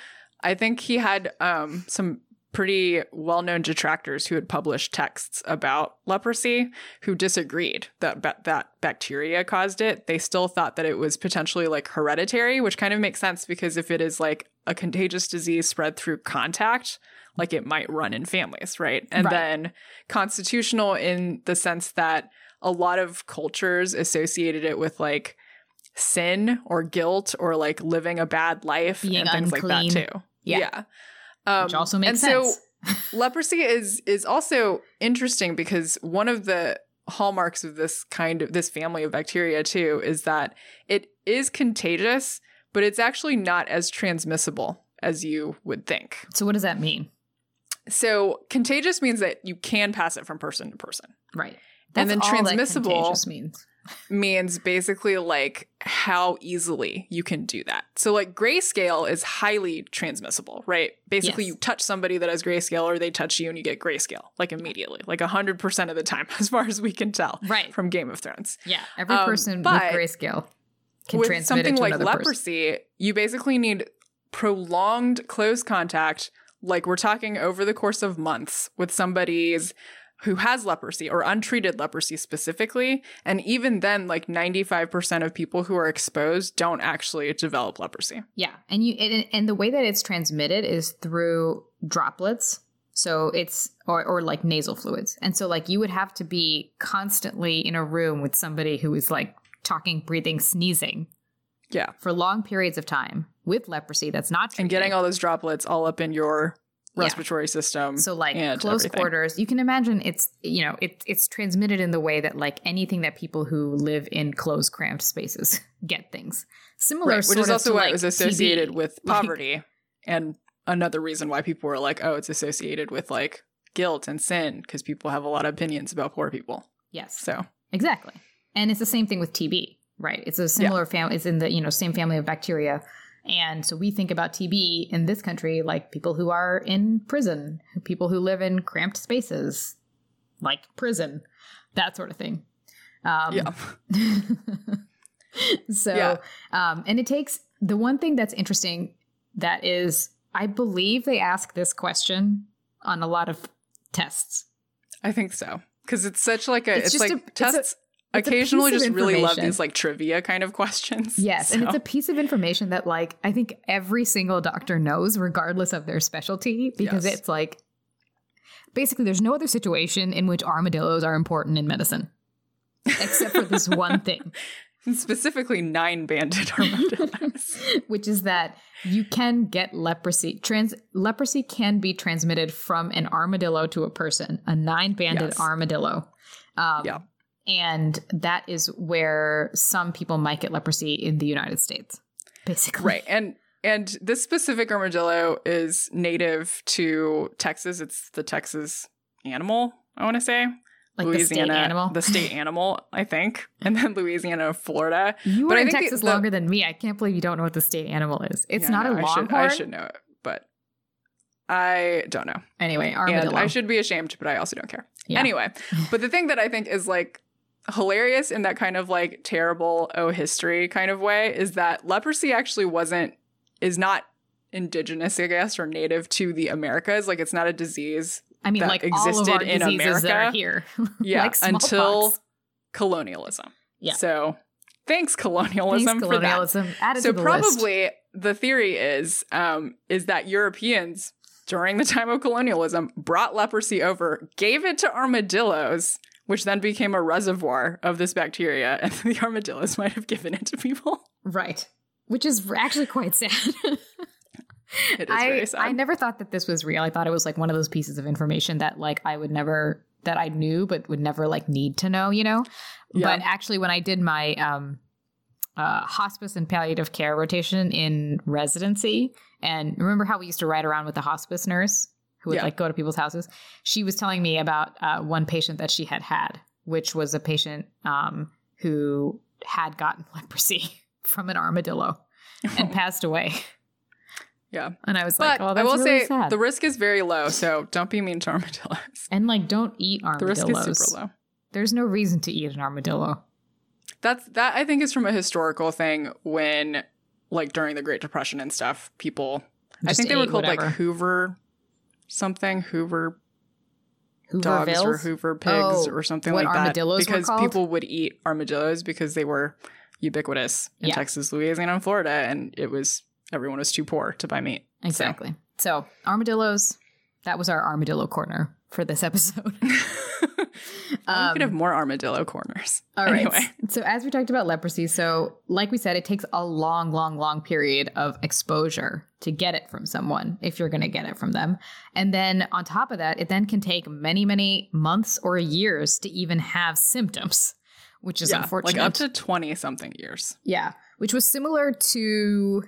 Speaker 2: I think he had um, some pretty well known detractors who had published texts about leprosy who disagreed that ba- that bacteria caused it. They still thought that it was potentially like hereditary, which kind of makes sense because if it is like a contagious disease spread through contact, like it might run in families, right? And
Speaker 1: Right.
Speaker 2: then constitutional in the sense that a lot of cultures associated it with like sin or guilt or like living a bad life
Speaker 1: Being
Speaker 2: and things
Speaker 1: unclean.
Speaker 2: like that too.
Speaker 1: Yeah.
Speaker 2: Um,
Speaker 1: Which also makes
Speaker 2: and
Speaker 1: sense.
Speaker 2: so leprosy is is also interesting because one of the hallmarks of this kind of this family of bacteria too is that it is contagious, but it's actually not as transmissible as you would think.
Speaker 1: so what does that mean?
Speaker 2: So contagious means that you can pass it from person to person.
Speaker 1: Right.
Speaker 2: And then transmissible-
Speaker 1: means.
Speaker 2: Means basically like how easily you can do that. So like grayscale is highly transmissible, right? Basically
Speaker 1: Yes.
Speaker 2: you touch somebody that has grayscale or they touch you and you get grayscale like immediately. Like 100% of the time as far as we can tell
Speaker 1: Right.
Speaker 2: from Game of Thrones.
Speaker 1: Yeah. Every
Speaker 2: Um,
Speaker 1: person with grayscale can
Speaker 2: with
Speaker 1: transmit
Speaker 2: something
Speaker 1: it to
Speaker 2: like
Speaker 1: another person.
Speaker 2: leprosy, you basically need prolonged close contact, like we're talking over the course of months with somebody's who has leprosy or untreated leprosy specifically. And even then, like 95% of people who are exposed don't actually develop leprosy.
Speaker 1: Yeah, and you and, and the way that it's transmitted is through droplets. So it's or or like nasal fluids. And so like you would have to be constantly in a room with somebody who is like talking, breathing, sneezing
Speaker 2: Yeah.
Speaker 1: for long periods of time with leprosy that's not
Speaker 2: And getting all those droplets all up in your
Speaker 1: Yeah.
Speaker 2: respiratory system.
Speaker 1: so like close
Speaker 2: everything.
Speaker 1: quarters you can imagine it's you know it, it's transmitted in the way that like anything that people who live in closed cramped spaces get things similar
Speaker 2: Right, which
Speaker 1: sort
Speaker 2: is also why
Speaker 1: like,
Speaker 2: it was associated with
Speaker 1: Like-
Speaker 2: poverty and another reason why people were like oh it's associated with like guilt and sin because people have a lot of opinions about poor people
Speaker 1: yes
Speaker 2: so
Speaker 1: Exactly. And it's the same thing with TB, right? It's a similar family, it's in the, you know, same family of bacteria. And so we think about TB in this country like people who are in prison, people who live in cramped spaces, like prison, that sort of thing. Um,
Speaker 2: yeah
Speaker 1: so,
Speaker 2: Yeah.
Speaker 1: um, and it takes the one thing that's interesting that is, I believe they ask this question on a lot of tests.
Speaker 2: i think so because it's such like a
Speaker 1: It's
Speaker 2: it's,
Speaker 1: just
Speaker 2: like
Speaker 1: a-
Speaker 2: tests occasionally just really love these like trivia kind of questions
Speaker 1: Yes, and it's a piece of information that like I think every single doctor knows regardless of their specialty because
Speaker 2: Yes.
Speaker 1: it's like basically there's no other situation in which armadillos are important in medicine except for this one thing,
Speaker 2: specifically nine banded armadillos
Speaker 1: which is that you can get leprosy. Trans leprosy can be transmitted from an armadillo to a person, a nine-banded
Speaker 2: Yes.
Speaker 1: armadillo. Um,
Speaker 2: Yeah.
Speaker 1: And that is where some people might get leprosy in the United States, basically.
Speaker 2: right and and this specific armadillo is native to texas it's the texas animal i want to say
Speaker 1: Like the state animal.
Speaker 2: the state animal i think and then louisiana florida
Speaker 1: You
Speaker 2: But
Speaker 1: were
Speaker 2: I
Speaker 1: in
Speaker 2: the-
Speaker 1: Texas
Speaker 2: the-
Speaker 1: longer than me. I can't believe you don't know what the state animal is. It's
Speaker 2: Yeah,
Speaker 1: not
Speaker 2: no,
Speaker 1: a
Speaker 2: I
Speaker 1: longhorn.
Speaker 2: should, I should know it but i don't know
Speaker 1: Anyway, armadillo.
Speaker 2: and i should be ashamed but i also don't care
Speaker 1: Yeah.
Speaker 2: anyway but the thing that i think is like hilarious in that kind of like terrible oh history kind of way is that leprosy actually wasn't is not indigenous i guess or native to the americas like it's not a disease
Speaker 1: I mean,
Speaker 2: that
Speaker 1: like
Speaker 2: existed in
Speaker 1: diseases that are
Speaker 2: America.
Speaker 1: here.
Speaker 2: yeah
Speaker 1: like
Speaker 2: until colonialism
Speaker 1: Yeah.
Speaker 2: so thanks colonialism
Speaker 1: Thanks,
Speaker 2: for that
Speaker 1: colonialism.
Speaker 2: So
Speaker 1: the list.
Speaker 2: probably the theory is um, is that Europeans during the time of colonialism brought leprosy over, gave it to armadillos, which then became a reservoir of this bacteria, and the armadillos might have given it to people.
Speaker 1: right, which is actually quite sad.
Speaker 2: It is
Speaker 1: I
Speaker 2: very sad.
Speaker 1: I never thought that this was real. I thought it was like one of those pieces of information that like I would never that I knew but would never like need to know, you know.
Speaker 2: Yeah.
Speaker 1: But actually, when I did my um, uh, hospice and palliative care rotation in residency, and remember how we used to ride around with the hospice nurse who would
Speaker 2: Yeah.
Speaker 1: like go to people's houses? She was telling me about uh, one patient that she had had, which was a patient um, who had gotten leprosy from an armadillo and passed away.
Speaker 2: yeah.
Speaker 1: And I was
Speaker 2: But
Speaker 1: like, "Oh,
Speaker 2: I will
Speaker 1: really
Speaker 2: say
Speaker 1: sad."
Speaker 2: the risk is very low, so don't be mean to armadillos.
Speaker 1: and like, don't eat armadillos.
Speaker 2: The risk is super low.
Speaker 1: There's no reason to eat an armadillo.
Speaker 2: That's that I think is from a historical thing when like during the Great Depression and stuff, people I think they were called
Speaker 1: whatever.
Speaker 2: like Hoover something, Hoover dogs or Hoover pigs
Speaker 1: Oh,
Speaker 2: or something like that. because people would eat armadillos because they were ubiquitous in
Speaker 1: Yeah.
Speaker 2: Texas, Louisiana, and Florida, and it was everyone was too poor to buy meat. So-
Speaker 1: Exactly. So, armadillos, that was our armadillo corner for this episode.
Speaker 2: we could have more armadillo corners.
Speaker 1: All right.
Speaker 2: Anyway.
Speaker 1: So, as we talked about leprosy, so like we said, it takes a long, long, long period of exposure to get it from someone if you're going to get it from them. And then on top of that, it then can take many, many months or years to even have symptoms, which is
Speaker 2: yeah,
Speaker 1: unfortunate.
Speaker 2: like up to 20 something years.
Speaker 1: yeah, which was similar to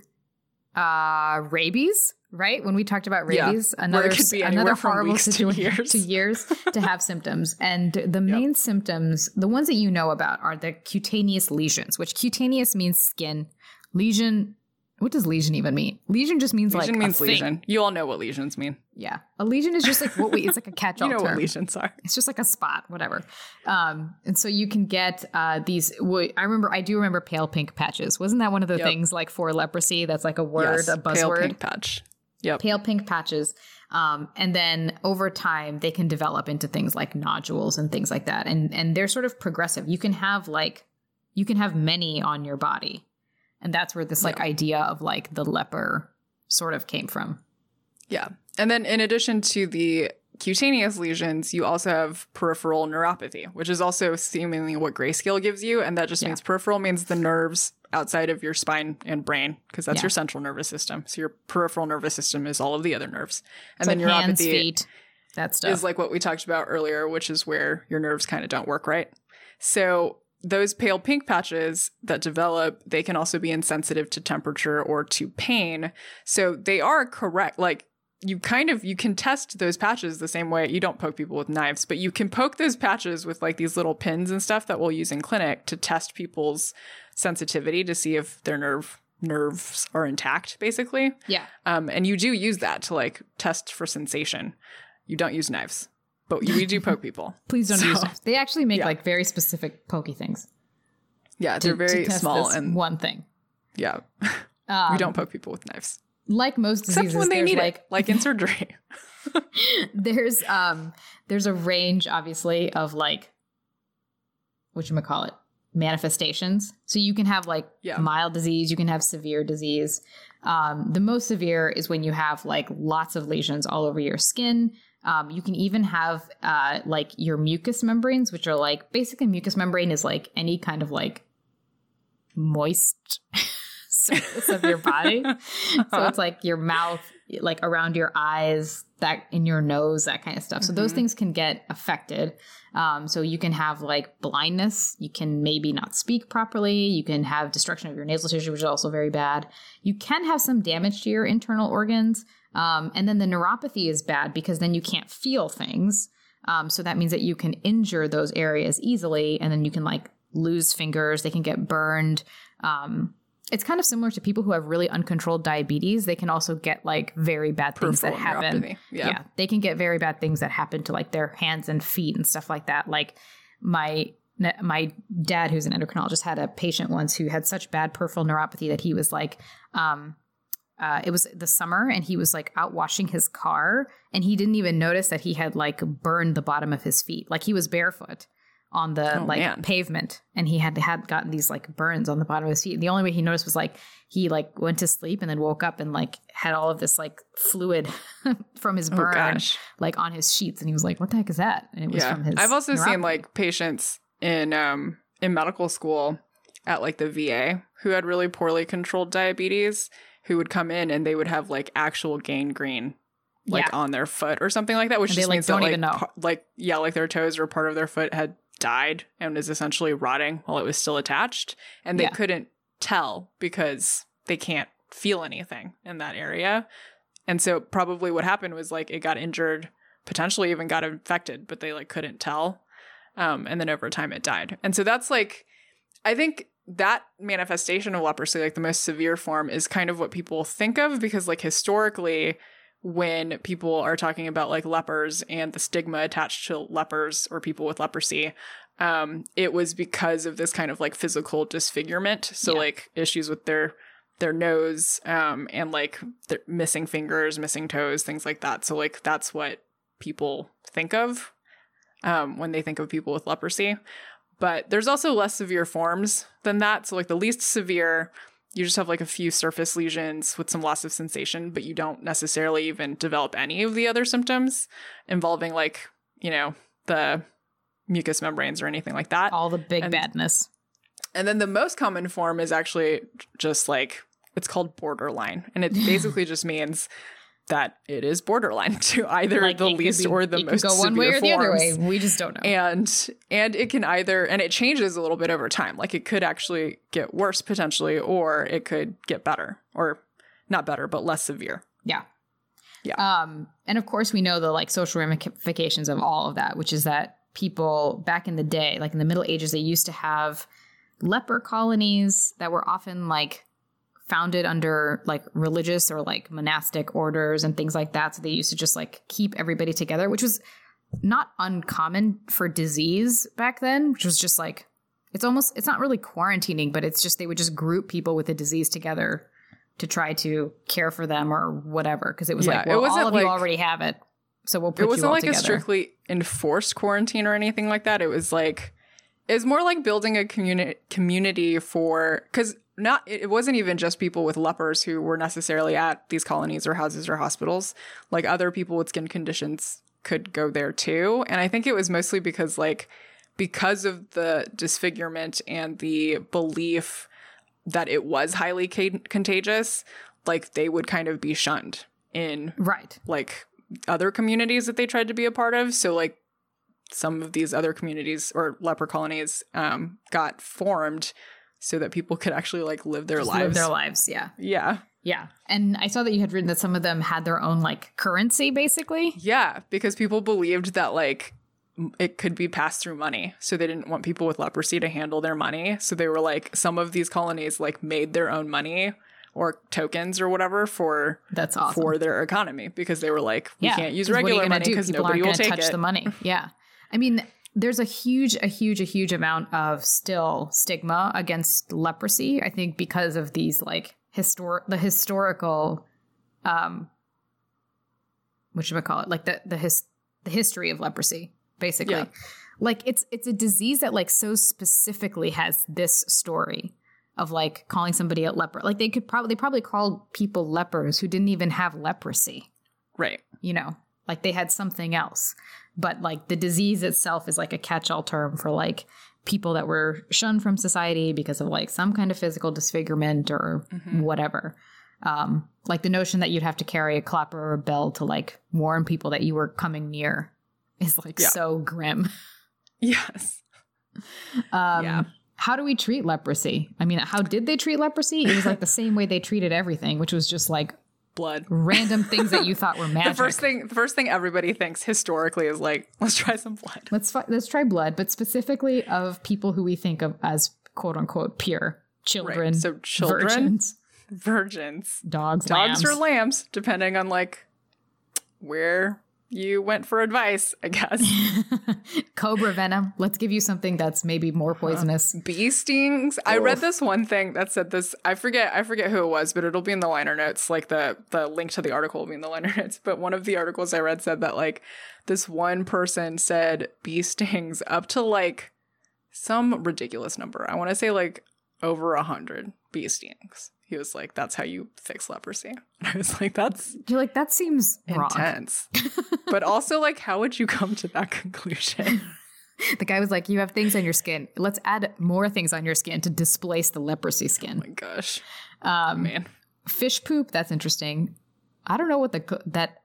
Speaker 1: uh rabies. Right when we talked about
Speaker 2: Yeah,
Speaker 1: rabies,
Speaker 2: it
Speaker 1: another another horrible
Speaker 2: weeks to
Speaker 1: situation
Speaker 2: years.
Speaker 1: to years to have symptoms. And the main symptoms, the ones that you know about, are the cutaneous lesions, which cutaneous means skin. Lesion, what does lesion even mean? Lesion just means
Speaker 2: Lesion
Speaker 1: like
Speaker 2: means
Speaker 1: a thing.
Speaker 2: lesion. You all know what lesions mean.
Speaker 1: Yeah, a lesion is just like what we. It's like a catch-all you
Speaker 2: know what
Speaker 1: term.
Speaker 2: lesions are.
Speaker 1: It's just like a spot, whatever. Um, and so you can get uh, these. I remember, I do remember pale pink patches. Wasn't that one of the
Speaker 2: Yep.
Speaker 1: things like for leprosy? That's like a word,
Speaker 2: yes,
Speaker 1: a
Speaker 2: pale pink patch. Yep.
Speaker 1: pale pink patches. Um, and then over time, they can develop into things like nodules and things like that. And and they're sort of progressive. You can have like you can have many on your body, and that's where this like
Speaker 2: Yeah.
Speaker 1: idea of like the leper sort of came from.
Speaker 2: Yeah. And then in addition to the cutaneous lesions, you also have peripheral neuropathy, which is also seemingly what grayscale gives you. And that just
Speaker 1: Yeah.
Speaker 2: means peripheral means the nerves outside of your spine and brain, because that's
Speaker 1: Yeah.
Speaker 2: your central nervous system. So your peripheral nervous system is all of the other nerves. And
Speaker 1: It's
Speaker 2: then
Speaker 1: like
Speaker 2: neuropathy
Speaker 1: hands, feet, that stuff.
Speaker 2: is like what we talked about earlier, which is where your nerves kind of don't work right. So those pale pink patches that develop, they can also be insensitive to temperature or to pain. So they are correct. Like you kind of you can test those patches the same way you don't poke people with knives, but you can poke those patches with like these little pins and stuff that we'll use in clinic to test people's sensitivity to see if their nerve nerves are intact basically.
Speaker 1: yeah.
Speaker 2: Um, and you do use that to like test for sensation. You don't use knives, but we do poke people.
Speaker 1: Please don't
Speaker 2: So-
Speaker 1: use knives. They actually make
Speaker 2: Yeah.
Speaker 1: like very specific pokey things.
Speaker 2: Yeah,
Speaker 1: to-
Speaker 2: they're very
Speaker 1: to test
Speaker 2: small and
Speaker 1: one thing.
Speaker 2: yeah,
Speaker 1: Um,
Speaker 2: we don't poke people with knives
Speaker 1: like most
Speaker 2: except when they need
Speaker 1: like
Speaker 2: it, like in surgery.
Speaker 1: there's um there's a range obviously of like what you call it manifestations. So you can have like
Speaker 2: Yeah.
Speaker 1: mild disease you can have severe disease. Um, the most severe is when you have like lots of lesions all over your skin. Um, you can even have uh, like your mucous membranes which are like basically mucous membrane is like any kind of like moist surface of your body. So it's like your mouth like around your eyes that in your nose that kind of stuff. So those
Speaker 2: Mhm.
Speaker 1: things can get affected. Um, so you can have like blindness. You can maybe not speak properly. You can have destruction of your nasal tissue which is also very bad. You can have some damage to your internal organs. Um, and then the neuropathy is bad because then you can't feel things. Um, so that means that you can injure those areas easily and then you can like lose fingers. They can get burned. Um, it's kind of similar to people who have really uncontrolled diabetes. They can also get like very bad things that happen.
Speaker 2: neuropathy. Yeah.
Speaker 1: they can get very bad things that happen to like their hands and feet and stuff like that. Like my my dad, who's an endocrinologist, had a patient once who had such bad peripheral neuropathy that he was like, um, uh, it was the summer and he was like out washing his car and he didn't even notice that he had like burned the bottom of his feet. Like he was barefoot on the
Speaker 2: Oh,
Speaker 1: like
Speaker 2: man.
Speaker 1: pavement and he had had gotten these like burns on the bottom of his feet. And the only way he noticed was like he like went to sleep and then woke up and like had all of this like fluid from his
Speaker 2: Oh
Speaker 1: burn
Speaker 2: gosh.
Speaker 1: like on his sheets and he was like, What the heck is that? And it was
Speaker 2: Yeah.
Speaker 1: from his
Speaker 2: I've also seen like patients in um in medical school at like the VA who had really poorly controlled diabetes who would come in and they would have like actual gangrene like
Speaker 1: Yeah.
Speaker 2: on their foot or something like that, which
Speaker 1: And they, like,
Speaker 2: means
Speaker 1: don't
Speaker 2: that,
Speaker 1: even
Speaker 2: like,
Speaker 1: know.
Speaker 2: par- like yeah, like their toes or part of their foot had died and is essentially rotting while it was still attached, and they
Speaker 1: Yeah.
Speaker 2: couldn't tell because they can't feel anything in that area, and so probably what happened was like it got injured, potentially even got infected, but they like couldn't tell, um, and then over time it died, and so that's like, I think that manifestation of leprosy, like the most severe form, is kind of what people think of because like historically when people are talking about like lepers and the stigma attached to lepers or people with leprosy um it was because of this kind of like physical disfigurement so
Speaker 1: Yeah.
Speaker 2: like issues with their their nose um, and like they're missing fingers, missing toes, things like that. So like that's what people think of um, when they think of people with leprosy. But there's also less severe forms than that. So like the least severe, you just have like a few surface lesions with some loss of sensation, but you don't necessarily even develop any of the other symptoms involving like you know the mucous membranes or anything like that.
Speaker 1: All the big
Speaker 2: And-
Speaker 1: badness.
Speaker 2: And then the most common form is actually just like it's called borderline, and it basically just means that it is borderline to either
Speaker 1: Like,
Speaker 2: the least
Speaker 1: be-
Speaker 2: or the
Speaker 1: it could
Speaker 2: most
Speaker 1: go one way or the other
Speaker 2: forms.
Speaker 1: way. We just don't know.
Speaker 2: And and it can either and it changes a little bit over time. Like it could actually get worse potentially, or it could get better, or not better, but less severe.
Speaker 1: Yeah.
Speaker 2: Yeah.
Speaker 1: Um, and of course, we know the like social ramifications of all of that, which is that people back in the day, like in the Middle Ages, they used to have leper colonies that were often like founded under like religious or like monastic orders and things like that. So they used to just like keep everybody together, which was not uncommon for disease back then, which was just like it's almost it's not really quarantining, but it's just they would just group people with a disease together to try to care for them or whatever because it was
Speaker 2: Yeah,
Speaker 1: like
Speaker 2: it
Speaker 1: well,
Speaker 2: wasn't
Speaker 1: all of you
Speaker 2: like-
Speaker 1: already have it, so we'll put
Speaker 2: it wasn't like
Speaker 1: together.
Speaker 2: a strictly enforced quarantine or anything like that. It was like it was more like building a community community for because not it wasn't even just people with lepers who were necessarily at these colonies or houses or hospitals. Like other people with skin conditions could go there too. And I think it was mostly because like because of the disfigurement and the belief that it was highly ca- contagious, like they would kind of be shunned in
Speaker 1: right.
Speaker 2: like other communities that they tried to be a part of. So like some of these other communities or leper colonies um, got formed so that people could actually like live their
Speaker 1: Just
Speaker 2: lives.
Speaker 1: live their lives. Yeah,
Speaker 2: yeah.
Speaker 1: yeah. And I saw that you had written that some of them had their own like currency, basically.
Speaker 2: Yeah, because people believed that like it could be passed through money. So they didn't want people with leprosy to handle their money. So they were like some of these colonies like made their own money or tokens or whatever for
Speaker 1: That's awesome.
Speaker 2: for their economy because they were like we
Speaker 1: yeah,
Speaker 2: can't use
Speaker 1: 'cause what are you
Speaker 2: regular money because nobody will take
Speaker 1: touch
Speaker 2: it.
Speaker 1: the money. Yeah, I mean, there's a huge, a huge, a huge amount of still stigma against leprosy. I think because of these like historic, the historical, um, what should I call it? Like the the his the history of leprosy, basically.
Speaker 2: Yeah.
Speaker 1: Like it's it's a disease that like so specifically has this story of like calling somebody a leper. Like they could probably they probably called people lepers who didn't even have leprosy
Speaker 2: Right.
Speaker 1: you know, like they had something else. But like the disease itself is like a catch all term for like people that were shunned from society because of like some kind of physical disfigurement or
Speaker 2: Mhm.
Speaker 1: whatever. Um, like the notion that you'd have to carry a clapper or a bell to like warn people that you were coming near is like
Speaker 2: Yeah.
Speaker 1: so grim.
Speaker 2: Yes.
Speaker 1: Um,
Speaker 2: Yeah.
Speaker 1: How do we treat leprosy? I mean, how did they treat leprosy? It was like the same way they treated everything, which was just like
Speaker 2: Blood.
Speaker 1: random things that you thought were magic.
Speaker 2: The first thing the first thing everybody thinks historically is like, let's try some blood.
Speaker 1: Let's let's try blood, but specifically of people who we think of as quote unquote pure children,
Speaker 2: Right. So children,
Speaker 1: virgins,
Speaker 2: virgins,
Speaker 1: dogs,
Speaker 2: dogs
Speaker 1: lambs.
Speaker 2: or lambs, depending on like where you went for advice, I guess.
Speaker 1: Cobra venom. Let's give you something that's maybe more poisonous.
Speaker 2: Bee stings. I read this one thing that said this. I forget. I forget who it was, but it'll be in the liner notes. Like the the link to the article will be in the liner notes. But one of the articles I read said that like this one person said bee stings up to like some ridiculous number. I want to say like over a hundred bee stings. He was like, "That's how you fix leprosy." And I was like, "That's
Speaker 1: You're like that seems
Speaker 2: intense," but also like, how would you come to that conclusion?
Speaker 1: The guy was like, "You have things on your skin. Let's add more things on your skin to displace the leprosy
Speaker 2: oh
Speaker 1: skin."
Speaker 2: my gosh,
Speaker 1: Um,
Speaker 2: man.
Speaker 1: fish poop. That's interesting. I don't know what the that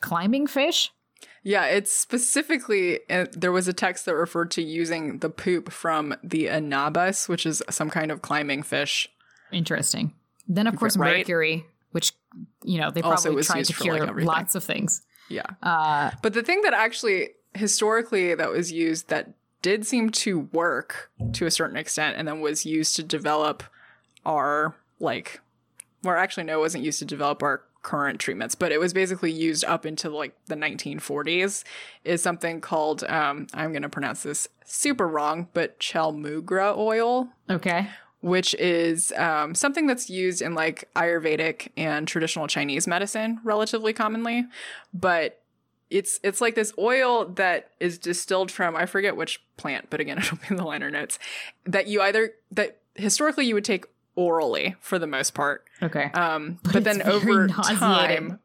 Speaker 1: climbing fish.
Speaker 2: Yeah, it's specifically uh, there was a text that referred to using the poop from the anabas, which is some kind of climbing fish.
Speaker 1: Interesting. Then of course
Speaker 2: Right.
Speaker 1: mercury, which you know they probably tried to
Speaker 2: for, like,
Speaker 1: cure lots of things.
Speaker 2: Yeah.
Speaker 1: Uh,
Speaker 2: But the thing that actually historically that was used that did seem to work to a certain extent and then was used to develop our like well, actually no, it wasn't used to develop our current treatments, but it was basically used up into like the 1940s is something called um I'm going to pronounce this super wrong, but chaulmoogra oil.
Speaker 1: okay.
Speaker 2: Which is um, something that's used in like Ayurvedic and traditional Chinese medicine relatively commonly, but it's it's like this oil that is distilled from I forget which plant, but again, it'll be in the liner notes that you either that historically you would take orally for the most part.
Speaker 1: Okay.
Speaker 2: Um, but,
Speaker 1: But
Speaker 2: then over
Speaker 1: nauseating.
Speaker 2: time,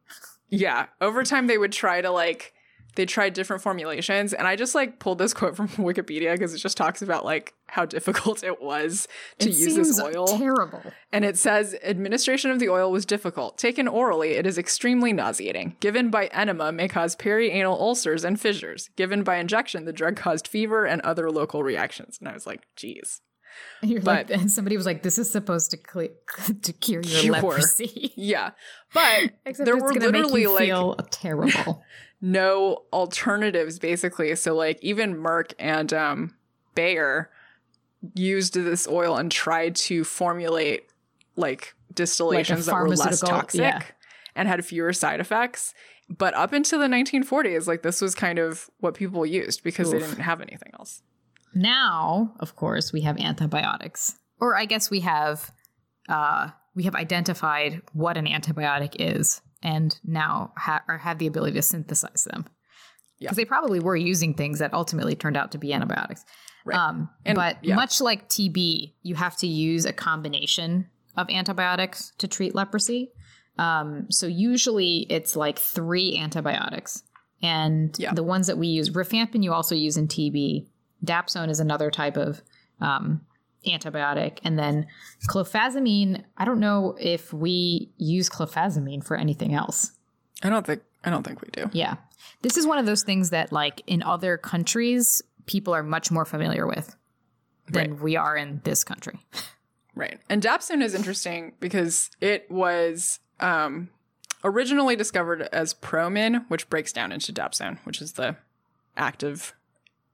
Speaker 2: yeah, over time they would try to like they tried different formulations, and I just like pulled this quote from Wikipedia because it just talks about like how difficult it was to
Speaker 1: it
Speaker 2: use this oil.
Speaker 1: terrible.
Speaker 2: And it says administration of the oil was difficult. Taken orally, it is extremely nauseating. Given by enema may cause perianal ulcers and fissures. Given by injection, the drug caused fever and other local reactions. And I was like, geez.
Speaker 1: And you're like,
Speaker 2: But-
Speaker 1: and somebody was like, "This is supposed to cle to cure your
Speaker 2: Cure.
Speaker 1: leprosy."
Speaker 2: Yeah. But
Speaker 1: Except
Speaker 2: there were literally like
Speaker 1: feel terrible.
Speaker 2: No alternatives basically. So like even Merck and um Bayer used this oil and tried to formulate like distillations that were less toxic
Speaker 1: yeah.
Speaker 2: and had fewer side effects. But up until the 1940s, like this was kind of what people used because they didn't have anything else.
Speaker 1: now, of course, we have antibiotics, or I guess we have uh, we have identified what an antibiotic is, and now ha- or have the ability to synthesize them.
Speaker 2: Yeah.
Speaker 1: Because they probably were using things that ultimately turned out to be antibiotics.
Speaker 2: Right.
Speaker 1: Um,
Speaker 2: And-
Speaker 1: but
Speaker 2: yeah.
Speaker 1: much like TB, you have to use a combination of antibiotics to treat leprosy. Um, so usually it's like three antibiotics. And
Speaker 2: Yeah.
Speaker 1: the ones that we use, rifampin, you also use in TB. Dapsone is another type of um, antibiotic. And then clofazimine, I don't know if we use clofazimine for anything else.
Speaker 2: I don't think I don't think we do.
Speaker 1: Yeah. This is one of those things that, like, in other countries, people are much more familiar with than we are in this country.
Speaker 2: Right. And dapsone is interesting because it was um, originally discovered as promin, which breaks down into dapsone, which is the active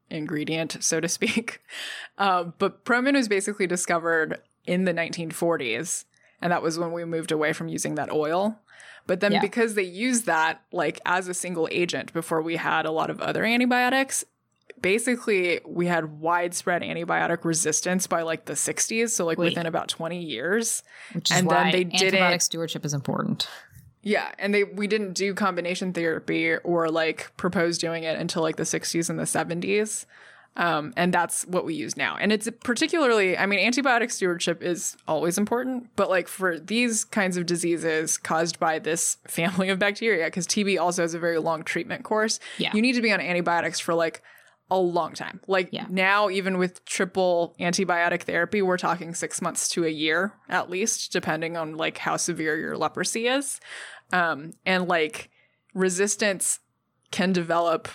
Speaker 2: ingredient, so to speak. Uh, but promin was basically discovered in the 1940s, and that was when we moved away from using that oil. But then
Speaker 1: Yeah.
Speaker 2: because they used that like as a single agent before we had a lot of other antibiotics, basically we had widespread antibiotic resistance by like the 60s so like
Speaker 1: Wait.
Speaker 2: within about 20 years
Speaker 1: Which is
Speaker 2: And then
Speaker 1: why
Speaker 2: they didn't-
Speaker 1: antibiotic stewardship is important.
Speaker 2: Yeah and they we didn't do combination therapy or like propose doing it until like the 60s and the 70s um, and that's what we use now and it's particularly i mean antibiotic stewardship is always important but like for these kinds of diseases caused by this family of bacteria because tb also has a very long treatment course
Speaker 1: Yeah.
Speaker 2: you need to be on antibiotics for like a long time. Like
Speaker 1: Yeah.
Speaker 2: now, even with triple antibiotic therapy, we're talking six months to a year at least, depending on like how severe your leprosy is. Um, and like resistance can develop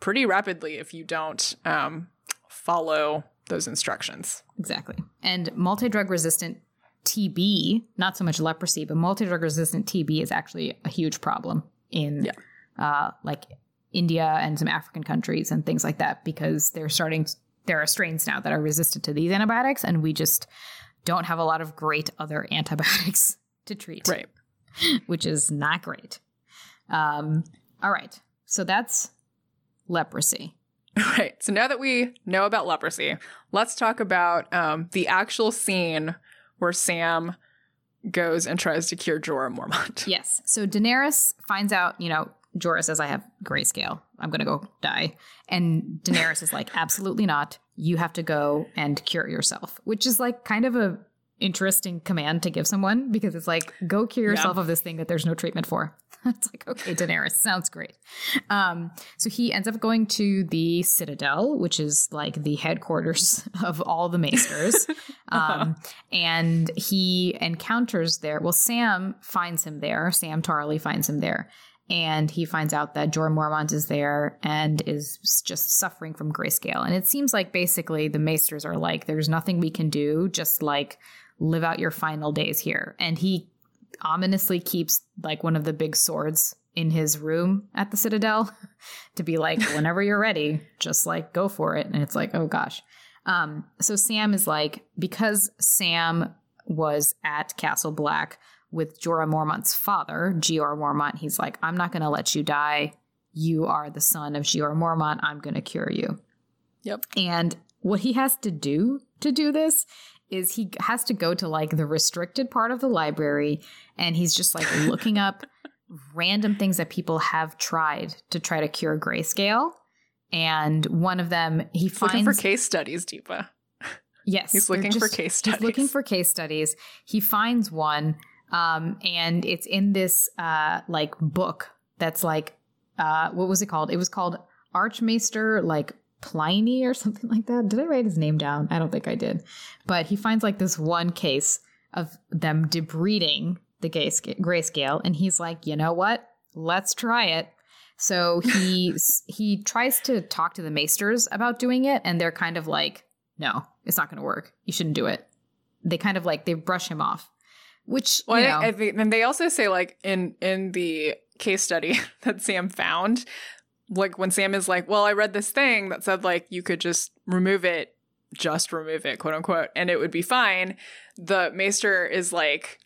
Speaker 2: pretty rapidly if you don't um, follow those instructions.
Speaker 1: Exactly. And multi drug resistant TB, not so much leprosy, but multi drug resistant TB is actually a huge problem in
Speaker 2: Yeah.
Speaker 1: uh, like India and some African countries and things like that because they're starting, there are strains now that are resistant to these antibiotics, and we just don't have a lot of great other antibiotics to treat.
Speaker 2: Right.
Speaker 1: which is not great. Um, all right. So that's leprosy.
Speaker 2: Right. So now that we know about leprosy, let's talk about um, the actual scene where Sam goes and tries to cure Jorah Mormont.
Speaker 1: Yes. So Daenerys finds out, you know, Jorah says, I have grayscale. I'm going to go die. And Daenerys is like, absolutely not. You have to go and cure yourself, which is like kind of a interesting command to give someone because it's like, go cure
Speaker 2: Yeah.
Speaker 1: yourself of this thing that there's no treatment for. it's like, okay, Daenerys, sounds great. Um, so he ends up going to the Citadel, which is like the headquarters of all the Maesters. um, and he encounters there. Well, Sam finds him there. Sam Tarly finds him there. And he finds out that Jorah Mormont is there and is just suffering from grayscale. And it seems like basically the Maesters are like, there's nothing we can do, just like live out your final days here. And he ominously keeps like one of the big swords in his room at the Citadel to be like, whenever you're ready, just like go for it. And it's like, oh gosh. Um, so Sam is like, because Sam was at Castle Black with Jorah Mormont's father, Jeor Mormont, he's like, I'm not going to let you die. You are the son of Jeor Mormont. I'm going to cure you.
Speaker 2: Yep.
Speaker 1: And what he has to do to do this is he has to go to like the restricted part of the library and he's just like looking up random things that people have tried to try to cure grayscale. And one of them he
Speaker 2: He's
Speaker 1: finds
Speaker 2: looking for case studies, Deepa.
Speaker 1: Yes,
Speaker 2: He's looking for case studies.
Speaker 1: He's looking for case studies. He finds one, um, and it's in this uh, like book that's like uh, what was it called? It was called Archmaester like Pliny or something like that. Did I write his name down? I don't think I did. But he finds like this one case of them debriding the gay sca- grayscale, and he's like, you know what? Let's try it. So he he tries to talk to the maesters about doing it, and they're kind of like, no, it's not going to work. You shouldn't do it. They kind of like they brush him off, which
Speaker 2: Well,
Speaker 1: you know,
Speaker 2: I think, and they also say like in in the case study that Sam found, like when Sam is like, "Well, I read this thing that said like you could just remove it, just remove it, quote unquote, and it would be fine." The maester is like,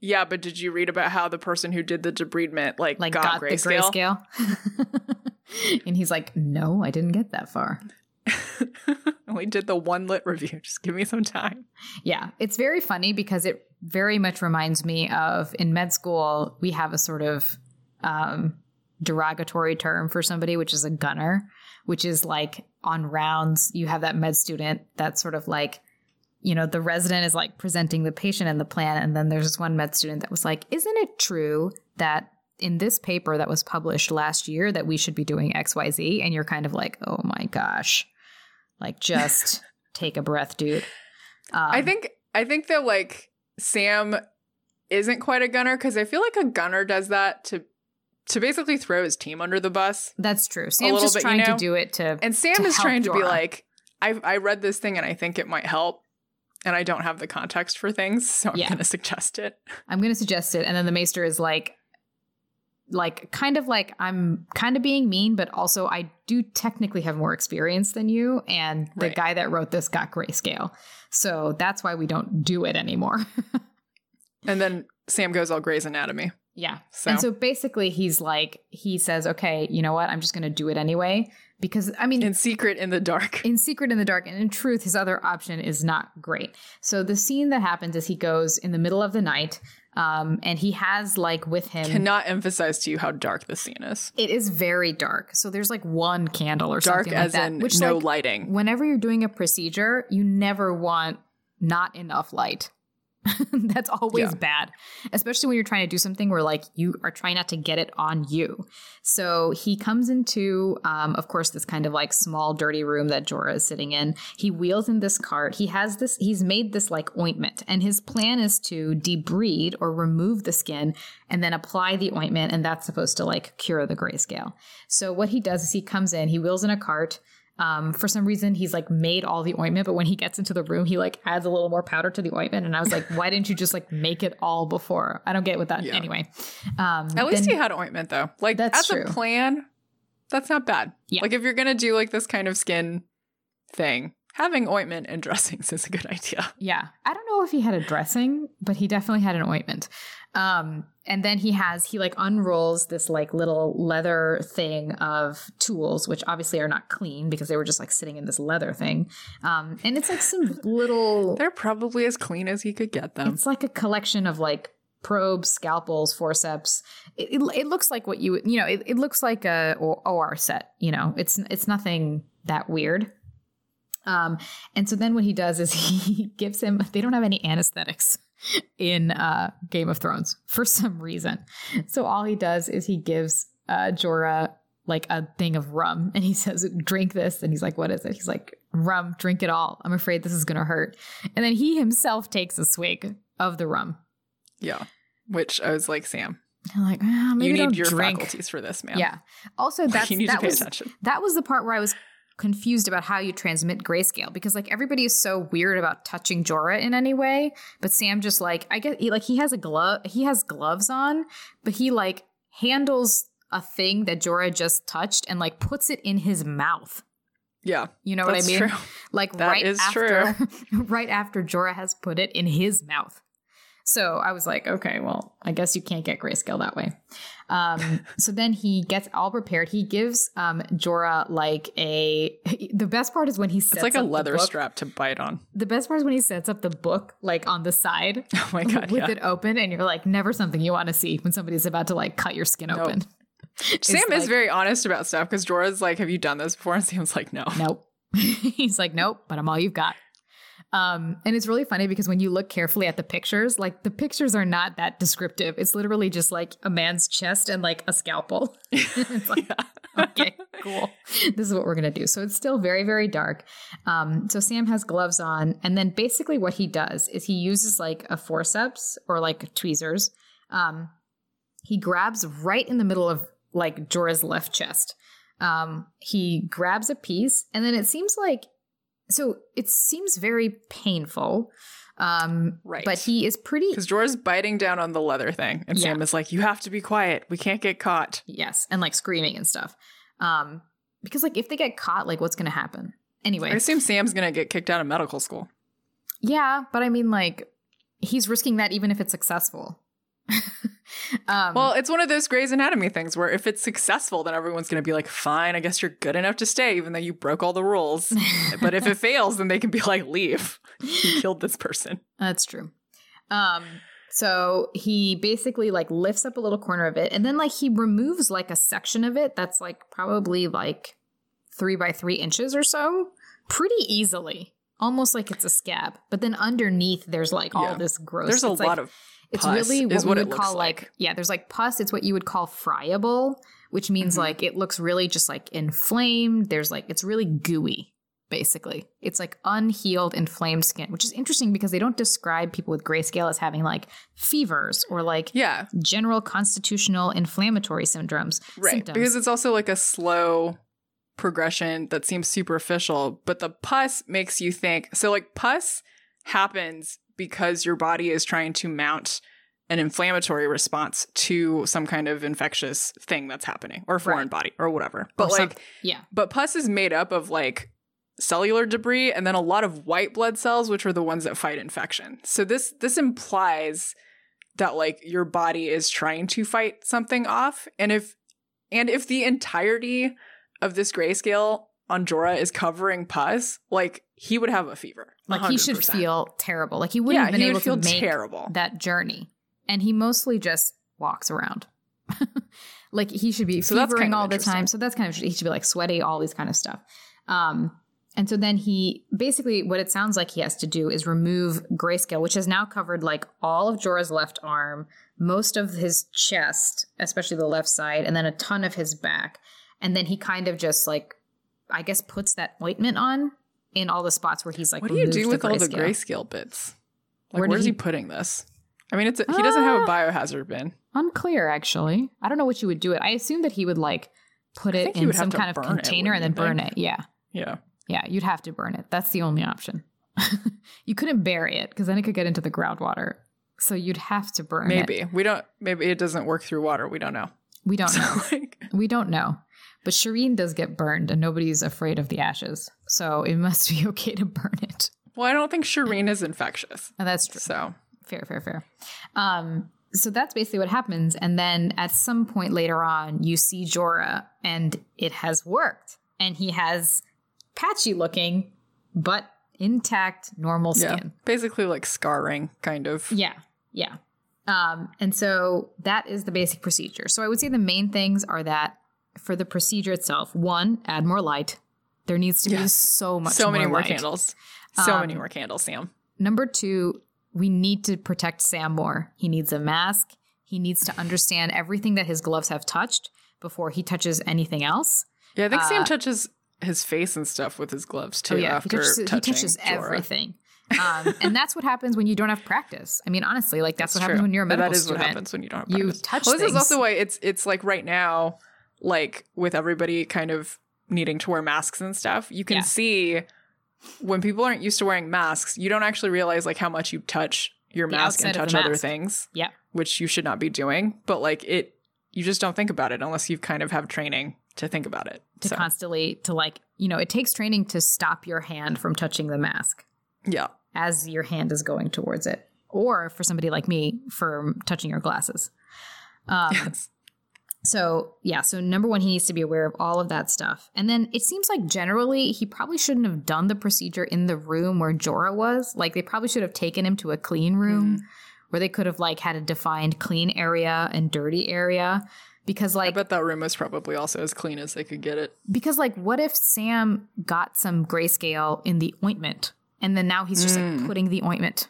Speaker 2: "Yeah, but did you read about how the person who did the debridement like,
Speaker 1: like
Speaker 2: got,
Speaker 1: got,
Speaker 2: grayscale?"
Speaker 1: the grayscale. and he's like, no, I didn't get that far.
Speaker 2: Only did the one lit review. Just give me some time.
Speaker 1: Yeah, it's very funny because it very much reminds me of in med school, we have a sort of um, derogatory term for somebody, which is a gunner, which is like on rounds, you have that med student that's sort of like, you know, the resident is like presenting the patient and the plan. And then there's this one med student that was like, isn't it true that in this paper that was published last year that we should be doing XYZ? And you're kind of like, oh my gosh, like just take a breath, dude. Um,
Speaker 2: I think I think that like Sam isn't quite a gunner because I feel like a gunner does that to to basically throw his team under the bus.
Speaker 1: That's true. Sam's just
Speaker 2: bit, you
Speaker 1: trying
Speaker 2: know?
Speaker 1: to do it to.
Speaker 2: And Sam
Speaker 1: To
Speaker 2: is trying to be like, I I read this thing and I think it might help. And I don't have the context for things, so I'm
Speaker 1: Yeah.
Speaker 2: gonna suggest it.
Speaker 1: I'm going to suggest it, and then the maester is like, like kind of like I'm kind of being mean, but also I do technically have more experience than you, and the
Speaker 2: Right.
Speaker 1: guy that wrote this got grayscale, so that's why we don't do it anymore.
Speaker 2: And then Sam goes all Grey's Anatomy.
Speaker 1: Yeah.
Speaker 2: So,
Speaker 1: And so basically, he's like, he says, okay, you know what? I'm just going to do it anyway because I mean,
Speaker 2: in secret in the dark.
Speaker 1: in secret in the dark and in truth his other option is not great so the scene that happens is he goes in the middle of the night um, and he has like with him
Speaker 2: Cannot emphasize to you how dark the scene is.
Speaker 1: it is very dark so there's like one candle or
Speaker 2: Dark
Speaker 1: something like
Speaker 2: as
Speaker 1: that
Speaker 2: in
Speaker 1: which
Speaker 2: no
Speaker 1: like,
Speaker 2: lighting.
Speaker 1: whenever you're doing a procedure you never want not enough light that's always
Speaker 2: Yeah.
Speaker 1: bad especially when you're trying to do something where like you are trying not to get it on you. So he comes into um, of course this kind of like small dirty room that jorah is sitting in. He wheels in this cart. He has this he's made this like ointment and his plan is to debride or remove the skin and then apply the ointment and that's supposed to like cure the grayscale so what he does is he comes in he wheels in a cart um, for some reason he's like made all the ointment, but when he gets into the room, he like adds a little more powder to the ointment. And I was like, why didn't you just like make it all before? I don't get what that
Speaker 2: Yeah.
Speaker 1: anyway. Um,
Speaker 2: At least
Speaker 1: then-
Speaker 2: he had ointment though. Like
Speaker 1: That's
Speaker 2: as
Speaker 1: true.
Speaker 2: a plan, that's not bad.
Speaker 1: Yeah.
Speaker 2: Like if you're gonna do like this kind of skin thing, having ointment and dressings is a good idea.
Speaker 1: Yeah. I don't know if he had a dressing, but he definitely had an ointment. Um, and then he has, he like unrolls this like little leather thing of tools, which obviously are not clean because they were just like sitting in this leather thing. Um, and it's like some little,
Speaker 2: They're probably as clean as he could get them.
Speaker 1: it's like a collection of like probes, scalpels, forceps. It, it, it looks like what you, you know, it, it looks like a OR set, you know, it's, it's nothing that weird. Um, and so then what he does is he gives him, they don't have any anesthetics in uh, Game of Thrones for some reason. So all he does is he gives uh, Jorah like a thing of rum and he says, drink this. And he's like, what is it? He's like, rum, drink it all. I'm afraid this is going to hurt. And then he himself takes a swig of the rum.
Speaker 2: yeah. Which I was like, Sam,
Speaker 1: I'm like, ah, maybe
Speaker 2: you
Speaker 1: don't
Speaker 2: need your
Speaker 1: drink.
Speaker 2: faculties for this, man.
Speaker 1: Yeah. Also, that's
Speaker 2: you need
Speaker 1: that
Speaker 2: to pay
Speaker 1: was
Speaker 2: attention.
Speaker 1: that was the part where I was confused about how you transmit grayscale because like everybody is so weird about touching Jorah in any way, but Sam just like I guess he, like he has a glove he has gloves on, but he like handles a thing that Jorah just touched and like puts it in his mouth.
Speaker 2: Yeah.
Speaker 1: You know what I mean?
Speaker 2: true.
Speaker 1: Like
Speaker 2: That
Speaker 1: right
Speaker 2: is
Speaker 1: after right after Jorah has put it in his mouth. So I was like, okay, well, I guess you can't get grayscale that way. Um, so then he gets all prepared. He gives um, Jorah like a. The best part is when he sets
Speaker 2: It's like a leather
Speaker 1: book.
Speaker 2: strap to bite on.
Speaker 1: The best part is when he sets up the book like on the side
Speaker 2: Oh my god,
Speaker 1: with
Speaker 2: yeah.
Speaker 1: it open, and you're like, never something you want to see when somebody's about to like cut your skin
Speaker 2: Nope.
Speaker 1: open.
Speaker 2: Sam
Speaker 1: like-
Speaker 2: is very honest about stuff because Jorah's like, "Have you done this before?" And Sam's like, "No."
Speaker 1: Nope. He's like, nope, but I'm all you've got. Um, and it's really funny because when you look carefully at the pictures, like the pictures are not that descriptive. It's literally just like a man's chest and like a scalpel. it's like, okay, cool. This is what we're gonna do. So it's still very, very dark. Um, so Sam has gloves on, and then basically what he does is he uses like a forceps or like tweezers. Um, he grabs right in the middle of like Jorah's left chest. Um, he grabs a piece, and then it seems like so it seems very painful. Um,
Speaker 2: Right.
Speaker 1: But he is pretty
Speaker 2: Because Jorah's biting down on the leather thing, and
Speaker 1: Yeah.
Speaker 2: Sam is like, "You have to be quiet. We can't get caught."
Speaker 1: yes, and like screaming and stuff. Um, because like if they get caught, like what's gonna happen? Anyway,
Speaker 2: I assume Sam's gonna get kicked out of medical school.
Speaker 1: yeah, but I mean like he's risking that even if it's successful. um,
Speaker 2: Well, it's one of those Grey's Anatomy things where if it's successful, then everyone's going to be like, fine, I guess you're good enough to stay, even though you broke all the rules. but if it fails, then they can be like, leave. You killed this person.
Speaker 1: That's true. Um, so he basically like lifts up a little corner of it, and then like he removes like a section of it that's like probably like three by three inches or so, pretty easily, almost like it's a scab. But then underneath, there's like all
Speaker 2: Yeah.
Speaker 1: this gross.
Speaker 2: There's a lot
Speaker 1: like,
Speaker 2: of
Speaker 1: It's really what we
Speaker 2: what it
Speaker 1: would call like.
Speaker 2: like.
Speaker 1: yeah. There's like pus. It's what you would call friable, which means
Speaker 2: Mhm.
Speaker 1: like it looks really just like inflamed. There's like it's really gooey. Basically, it's like unhealed, inflamed skin, which is interesting because they don't describe people with grayscale as having like fevers or like
Speaker 2: yeah,
Speaker 1: general constitutional inflammatory syndromes.
Speaker 2: right.
Speaker 1: symptoms.
Speaker 2: Because it's also like a slow progression that seems superficial, but the pus makes you think. So, like, pus happens because your body is trying to mount an inflammatory response to some kind of infectious thing that's happening or foreign
Speaker 1: Right.
Speaker 2: body or whatever.
Speaker 1: Or
Speaker 2: But
Speaker 1: some-
Speaker 2: like
Speaker 1: yeah,
Speaker 2: but pus is made up of like cellular debris and then a lot of white blood cells which are the ones that fight infection. So this this implies that like your body is trying to fight something off and if and if the entirety of this grayscale on Jorah is covering pus, like he would have a fever.
Speaker 1: like he should feel terrible. Like he wouldn't
Speaker 2: yeah,
Speaker 1: have been
Speaker 2: he
Speaker 1: able
Speaker 2: would feel
Speaker 1: to make
Speaker 2: terrible.
Speaker 1: that journey, and he mostly just walks around. like he should be
Speaker 2: So
Speaker 1: fevering all the time. So that's kind of he should be like sweaty, all these kind of stuff. Um, and so then he basically what it sounds like he has to do is remove grayscale, which has now covered like all of Jorah's left arm, most of his chest, especially the left side, and then a ton of his back. And then he kind of just like, I guess, puts that ointment on in all the spots where he's like,
Speaker 2: what do you do with all the
Speaker 1: grayscale.
Speaker 2: bits? Like
Speaker 1: Where
Speaker 2: where's he
Speaker 1: he-
Speaker 2: putting this? I mean, it's a, he doesn't have a
Speaker 1: Ah.
Speaker 2: biohazard bin.
Speaker 1: Unclear, actually. I don't know what you would do it. I assume that he would like put it in some kind of
Speaker 2: burn it,
Speaker 1: container and then burn
Speaker 2: you
Speaker 1: it. Yeah.
Speaker 2: Yeah.
Speaker 1: Yeah. You'd have to burn it. That's the only option. you couldn't bury it because then it could get into the groundwater. So you'd have to burn it.
Speaker 2: Maybe. We don't maybe it doesn't work through water. We don't know.
Speaker 1: We don't
Speaker 2: So,
Speaker 1: know.
Speaker 2: like,
Speaker 1: we don't know. But Shireen does get burned and nobody's afraid of the ashes. So it must be okay to burn it.
Speaker 2: well, I don't think Shireen is infectious.
Speaker 1: And that's true.
Speaker 2: So
Speaker 1: Fair, fair, fair. Um, so that's basically what happens. And then at some point later on, you see Jorah, and it has worked. And he has patchy looking, but intact, normal
Speaker 2: yeah.
Speaker 1: skin.
Speaker 2: Basically like scarring kind of.
Speaker 1: Yeah, yeah. Um, and so that is the basic procedure. So I would say the main things are that for the procedure itself, one, add more light. There needs to be so much
Speaker 2: so many more
Speaker 1: light.
Speaker 2: candles. So
Speaker 1: Um,
Speaker 2: many more candles, Sam.
Speaker 1: Number two, we need to protect Sam more. He needs a mask. He needs to understand everything that his gloves have touched before he touches anything else.
Speaker 2: Yeah, I think Sam
Speaker 1: uh,
Speaker 2: touches his face and stuff with his gloves too
Speaker 1: oh yeah,
Speaker 2: after
Speaker 1: he touches, he touches everything. um, and that's what happens when you don't have practice. I mean, honestly, like that's, what
Speaker 2: true.
Speaker 1: happens when you're a medical
Speaker 2: That is
Speaker 1: student.
Speaker 2: what happens when you don't have
Speaker 1: You
Speaker 2: practice.
Speaker 1: touch
Speaker 2: Well, this is also why it's it's like right now, like with everybody kind of needing to wear masks and stuff, you can
Speaker 1: Yeah.
Speaker 2: see when people aren't used to wearing masks, you don't actually realize like how much you touch your
Speaker 1: The
Speaker 2: mask and touch other things,
Speaker 1: Yep.
Speaker 2: which you should not be doing. But like it, you just don't think about it unless you've kind of have training to think about it.
Speaker 1: To
Speaker 2: So,
Speaker 1: constantly to like, you know, it takes training to stop your hand from touching the mask
Speaker 2: yeah,
Speaker 1: as your hand is going towards it. Or for somebody like me, for touching your glasses. Um,
Speaker 2: yes.
Speaker 1: So, yeah, so number one, he needs to be aware of all of that stuff. And then it seems like generally he probably shouldn't have done the procedure in the room where Jorah was. Like, they probably should have taken him to a clean room
Speaker 2: Mm.
Speaker 1: where they could have, like, had a defined clean area and dirty area. Because, like, I
Speaker 2: bet that room was probably also as clean as they could get it.
Speaker 1: because, like, what if Sam got some grayscale in the ointment and then now he's just, like, putting the ointment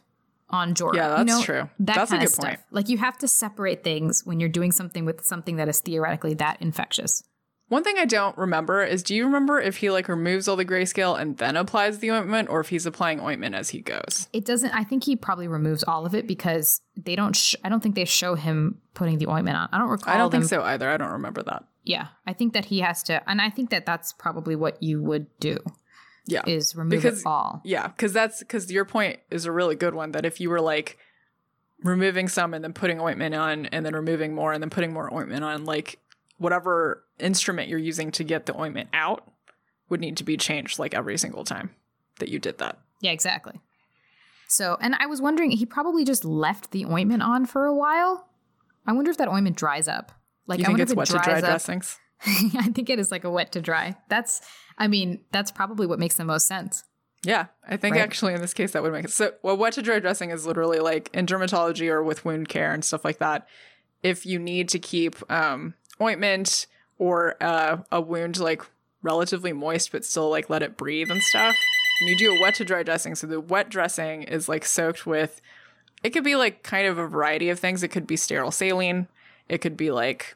Speaker 1: on Jorah?
Speaker 2: Mm. Yeah,
Speaker 1: you
Speaker 2: that's
Speaker 1: know,
Speaker 2: true.
Speaker 1: That
Speaker 2: That's a
Speaker 1: kind of
Speaker 2: good
Speaker 1: stuff.
Speaker 2: point.
Speaker 1: Like, you have to separate things when you're doing something with something that is theoretically that infectious.
Speaker 2: One thing I don't remember is do you remember if he like removes all the grayscale and then applies the ointment or if he's applying ointment as he goes?
Speaker 1: It doesn't. I think he probably removes all of it because they don't. Sh- I don't think they show him putting the ointment on. I don't recall.
Speaker 2: I don't
Speaker 1: them.
Speaker 2: think so either. I don't remember that.
Speaker 1: Yeah, I think that he has to, and I think that that's probably what you would do
Speaker 2: Yeah.
Speaker 1: is remove
Speaker 2: Because-
Speaker 1: it all.
Speaker 2: Yeah, because that's because your point is a really good one. That if you were like removing some and then putting ointment on, and then removing more and then putting more ointment on, like whatever instrument you're using to get the ointment out would need to be changed like every single time that you did that.
Speaker 1: Yeah, exactly. So, and I was wondering, he probably just left the ointment on for a while. I wonder if that ointment dries up. Like,
Speaker 2: you
Speaker 1: I
Speaker 2: think
Speaker 1: wonder
Speaker 2: it's
Speaker 1: if it
Speaker 2: wet to dry
Speaker 1: dries up.
Speaker 2: dressings?
Speaker 1: I think it is like a wet to dry. That's, I mean, that's probably what makes the most sense.
Speaker 2: Yeah, I think
Speaker 1: Right.
Speaker 2: actually in this case that would make it. So, well, wet to dry dressing is literally like in dermatology or with wound care and stuff like that. If you need to keep um, ointment or uh, a wound like relatively moist but still like let it breathe and stuff, and you do a wet to dry dressing. So the wet dressing is like soaked with. It could be like kind of a variety of things. It could be sterile saline. It could be like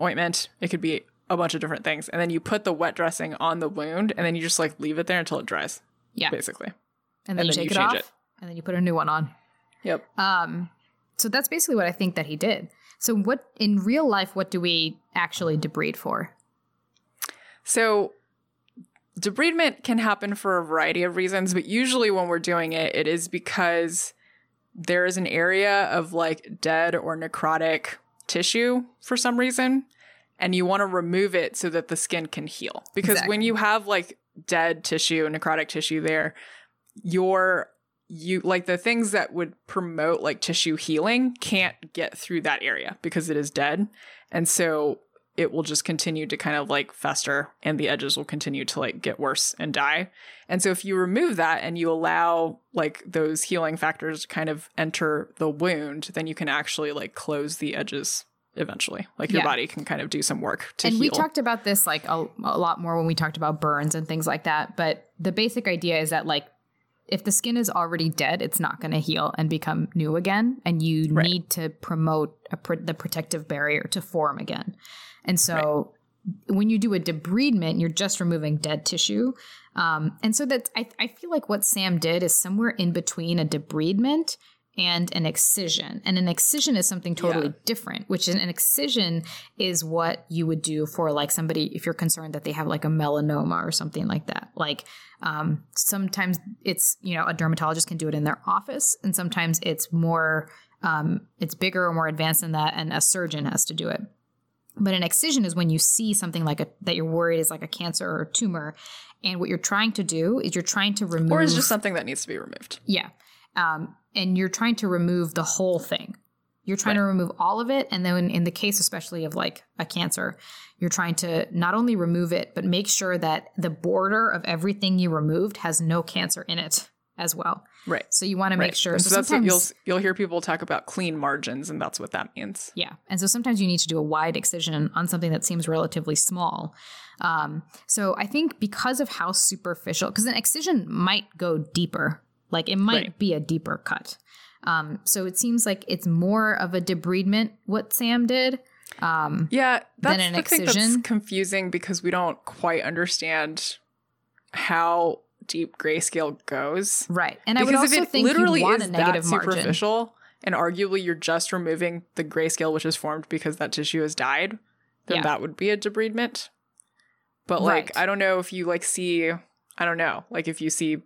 Speaker 2: ointment. It could be a bunch of different things. And then you put the wet dressing on the wound and then you just like leave it there until it dries
Speaker 1: Yeah.
Speaker 2: basically.
Speaker 1: And then
Speaker 2: And
Speaker 1: you
Speaker 2: then
Speaker 1: take
Speaker 2: you
Speaker 1: it
Speaker 2: change
Speaker 1: off,
Speaker 2: it.
Speaker 1: and then you put a new one on.
Speaker 2: Yep.
Speaker 1: Um, so that's basically what I think that he did. So what in real life, what do we actually debride for?
Speaker 2: So debridement can happen for a variety of reasons, but usually when we're doing it, it is because there is an area of like dead or necrotic tissue for some reason, and you want to remove it so that the skin can heal. Because
Speaker 1: Exactly.
Speaker 2: when you have like dead tissue, necrotic tissue there, your you like the things that would promote like tissue healing can't get through that area because it is dead. And so it will just continue to kind of like fester and the edges will continue to like get worse and die. And so if you remove that and you allow like those healing factors to kind of enter the wound, then you can actually like close the edges eventually. Like your
Speaker 1: Yeah.
Speaker 2: body can kind of do some work to
Speaker 1: and
Speaker 2: heal.
Speaker 1: we talked about this like a, a lot more when we talked about burns and things like that. But the basic idea is that like if the skin is already dead, it's not going to heal and become new again, and you
Speaker 2: Right.
Speaker 1: need to promote a pr- the protective barrier to form again. And so when you do a debridement, you're just removing dead tissue. Um, and so that I, I feel like what Sam did is somewhere in between a debridement and an excision. And an excision is something totally
Speaker 2: Yeah.
Speaker 1: different, which is an excision is what you would do for like somebody if you're concerned that they have like a melanoma or something like that. Like um, sometimes it's, you know, a dermatologist can do it in their office, and sometimes it's more, um, it's bigger or more advanced than that, and a surgeon has to do it. But an excision is when you see something like a that you're worried is like a cancer or a tumor, and what you're trying to do is you're trying to remove
Speaker 2: or is just something that needs to be removed.
Speaker 1: yeah. Um, and you're trying to remove the whole thing. You're trying to remove all of it. And then in the case, especially of like a cancer, you're trying to not only remove it, but make sure that the border of everything you removed has no cancer in it as well.
Speaker 2: Right.
Speaker 1: So you want to make
Speaker 2: Right.
Speaker 1: sure. So,
Speaker 2: so that's what you'll you'll hear people talk about clean margins, and that's what that means.
Speaker 1: yeah. And so sometimes you need to do a wide excision on something that seems relatively small. Um, so I think because of how superficial, because an excision might go deeper, like it might
Speaker 2: Right.
Speaker 1: be a deeper cut. Um, so it seems like it's more of a debridement what Sam did. Um,
Speaker 2: Yeah, that's
Speaker 1: an
Speaker 2: the thing
Speaker 1: excision.
Speaker 2: that's confusing because we don't quite understand how deep grayscale goes.
Speaker 1: right. And I
Speaker 2: because
Speaker 1: would
Speaker 2: if
Speaker 1: also
Speaker 2: it
Speaker 1: think
Speaker 2: literally
Speaker 1: want
Speaker 2: is
Speaker 1: a
Speaker 2: that
Speaker 1: negative margin.
Speaker 2: superficial, and arguably you're just removing the grayscale which is formed because that tissue has died, then
Speaker 1: Yeah.
Speaker 2: that would be a debridement. But like,
Speaker 1: Right.
Speaker 2: I don't know if you like see, I don't know, like if you see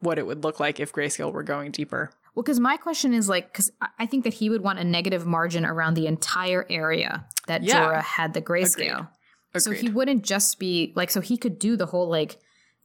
Speaker 2: what it would look like if grayscale were going deeper.
Speaker 1: Well, because my question is like, because I think that he would want a negative margin around the entire area that
Speaker 2: Yeah.
Speaker 1: Jorah had the grayscale. So he wouldn't just be like, so he could do the whole like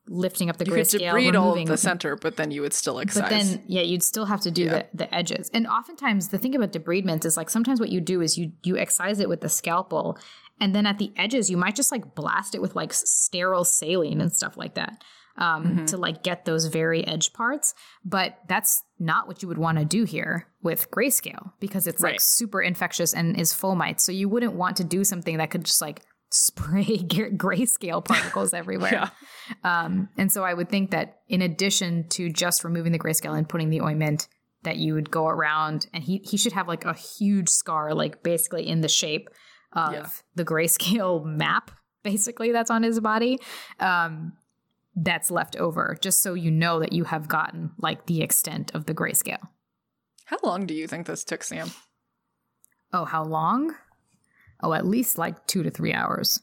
Speaker 1: lifting up the
Speaker 2: You could
Speaker 1: grayscale,
Speaker 2: debride all of the center, but then you would still excise.
Speaker 1: but then, yeah, you'd still have to do
Speaker 2: Yeah.
Speaker 1: the, the edges. And oftentimes, the thing about debridement is like sometimes what you do is you you excise it with the scalpel, and then at the edges you might just like blast it with like sterile saline and stuff like that um,
Speaker 2: Mhm.
Speaker 1: to like get those very edge parts. But that's not what you would want to do here with grayscale because it's like super infectious and is fomite. So you wouldn't want to do something that could just like spray gra- grayscale particles everywhere.
Speaker 2: Yeah.
Speaker 1: Um, and so I would think that in addition to just removing the grayscale and putting the ointment, that you would go around and he he should have like a huge scar, like basically in the shape of
Speaker 2: Yeah.
Speaker 1: the grayscale map, basically that's on his body. Um, that's left over, just so you know that you have gotten like the extent of the grayscale.
Speaker 2: How long do you think this took Sam?
Speaker 1: Oh, how long? Oh, at least like two to three hours.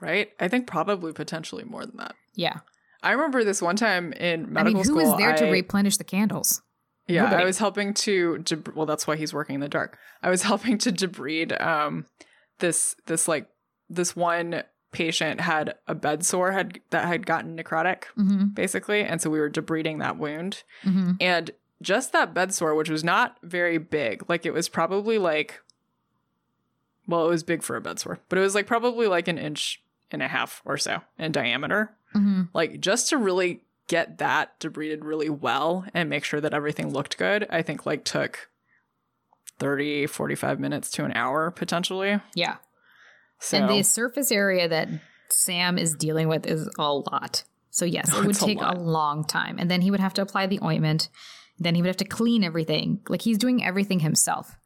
Speaker 2: Right? I think probably potentially more than that.
Speaker 1: Yeah.
Speaker 2: I remember this one time in
Speaker 1: I
Speaker 2: medical
Speaker 1: mean, who
Speaker 2: school.
Speaker 1: is there to replenish the candles?
Speaker 2: Yeah,
Speaker 1: Nobody.
Speaker 2: I was helping to, deb- well, that's why he's working in the dark. I was helping to debride um this this like this one patient had a bed sore had that had gotten necrotic
Speaker 1: Mm-hmm.
Speaker 2: basically, and so we were debriding that wound,
Speaker 1: Mm-hmm.
Speaker 2: and just that bed sore, which was not very big, like it was probably like, well, it was big for a bed sore, but it was like probably like an inch and a half or so in diameter
Speaker 1: Mm-hmm.
Speaker 2: like just to really get that debrided really well and make sure that everything looked good i think like took 30 45 minutes to an hour potentially
Speaker 1: Yeah.
Speaker 2: so
Speaker 1: And the surface area that Sam is dealing with is a lot. So yes, it would
Speaker 2: a
Speaker 1: take a, long time. And then he would have to apply the ointment. Then he would have to clean everything. Like he's doing everything himself.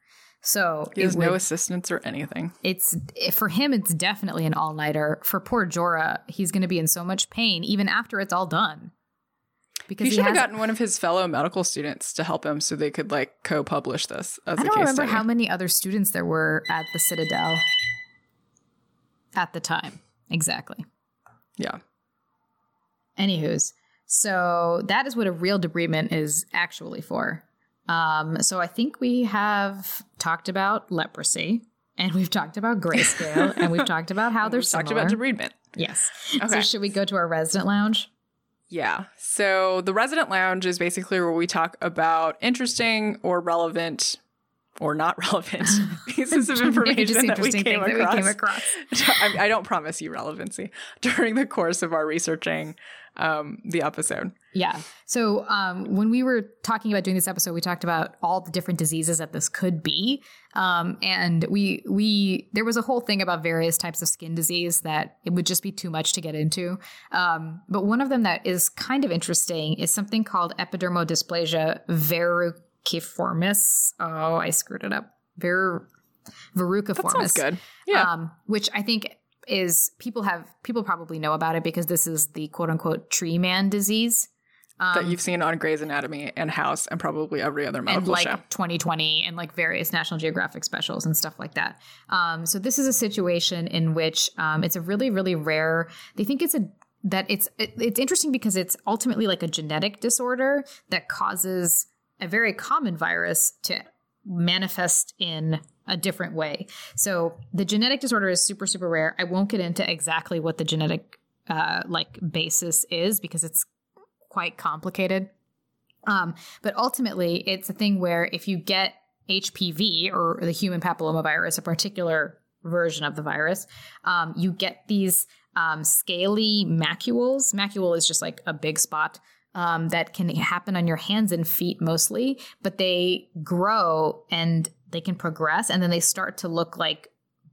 Speaker 1: So
Speaker 2: he has no assistance or anything
Speaker 1: it's for him it's definitely an all-nighter. For poor Jorah, he's going to be in so much pain even after it's all done. Because
Speaker 2: he
Speaker 1: he,
Speaker 2: should have gotten one of his fellow medical students to help him so they could like co-publish this as
Speaker 1: I
Speaker 2: a
Speaker 1: don't remember
Speaker 2: study
Speaker 1: how many other students there were at the Citadel at the time. Exactly.
Speaker 2: yeah
Speaker 1: Anywho's, so that is what a real debridement is actually for. Um, so I think we have talked about leprosy, and we've talked about grayscale, and we've talked about how they're
Speaker 2: We've talked about debridement
Speaker 1: yes. So should we go to our resident lounge?
Speaker 2: Yeah. So the resident lounge is basically where we talk about interesting or relevant or not relevant pieces of information that we came across.
Speaker 1: that we came across.
Speaker 2: I, I don't promise you relevancy during the course of our researching um, the episode.
Speaker 1: Yeah. So um, when we were talking about doing this episode, we talked about all the different diseases that this could be, um, and we we there was a whole thing about various types of skin disease that it would just be too much to get into. Um, but one of them that is kind of interesting is something called epidermodysplasia verruciformis. Oh, I screwed it up. Ver verruciformis.
Speaker 2: That sounds good. Yeah.
Speaker 1: Um, which I think is people have people probably know about it because this is the quote unquote tree man disease. Um,
Speaker 2: that you've seen on Grey's Anatomy and House and probably every other
Speaker 1: and
Speaker 2: medical
Speaker 1: like
Speaker 2: show.
Speaker 1: 2020 and like various National Geographic specials and stuff like that. Um, so this is a situation in which um, it's a really really rare. They think it's a that it's it, it's interesting because it's ultimately like a genetic disorder that causes a very common virus to manifest in a different way. So the genetic disorder is super super rare. I won't get into exactly what the genetic uh, like basis is because it's quite complicated. Um, but ultimately, it's a thing where if you get HPV or the human papillomavirus, a particular version of the virus, um, you get these um, scaly macules. Macule is just like a big spot um, that can happen on your hands and feet mostly, but they grow and they can progress and then they start to look like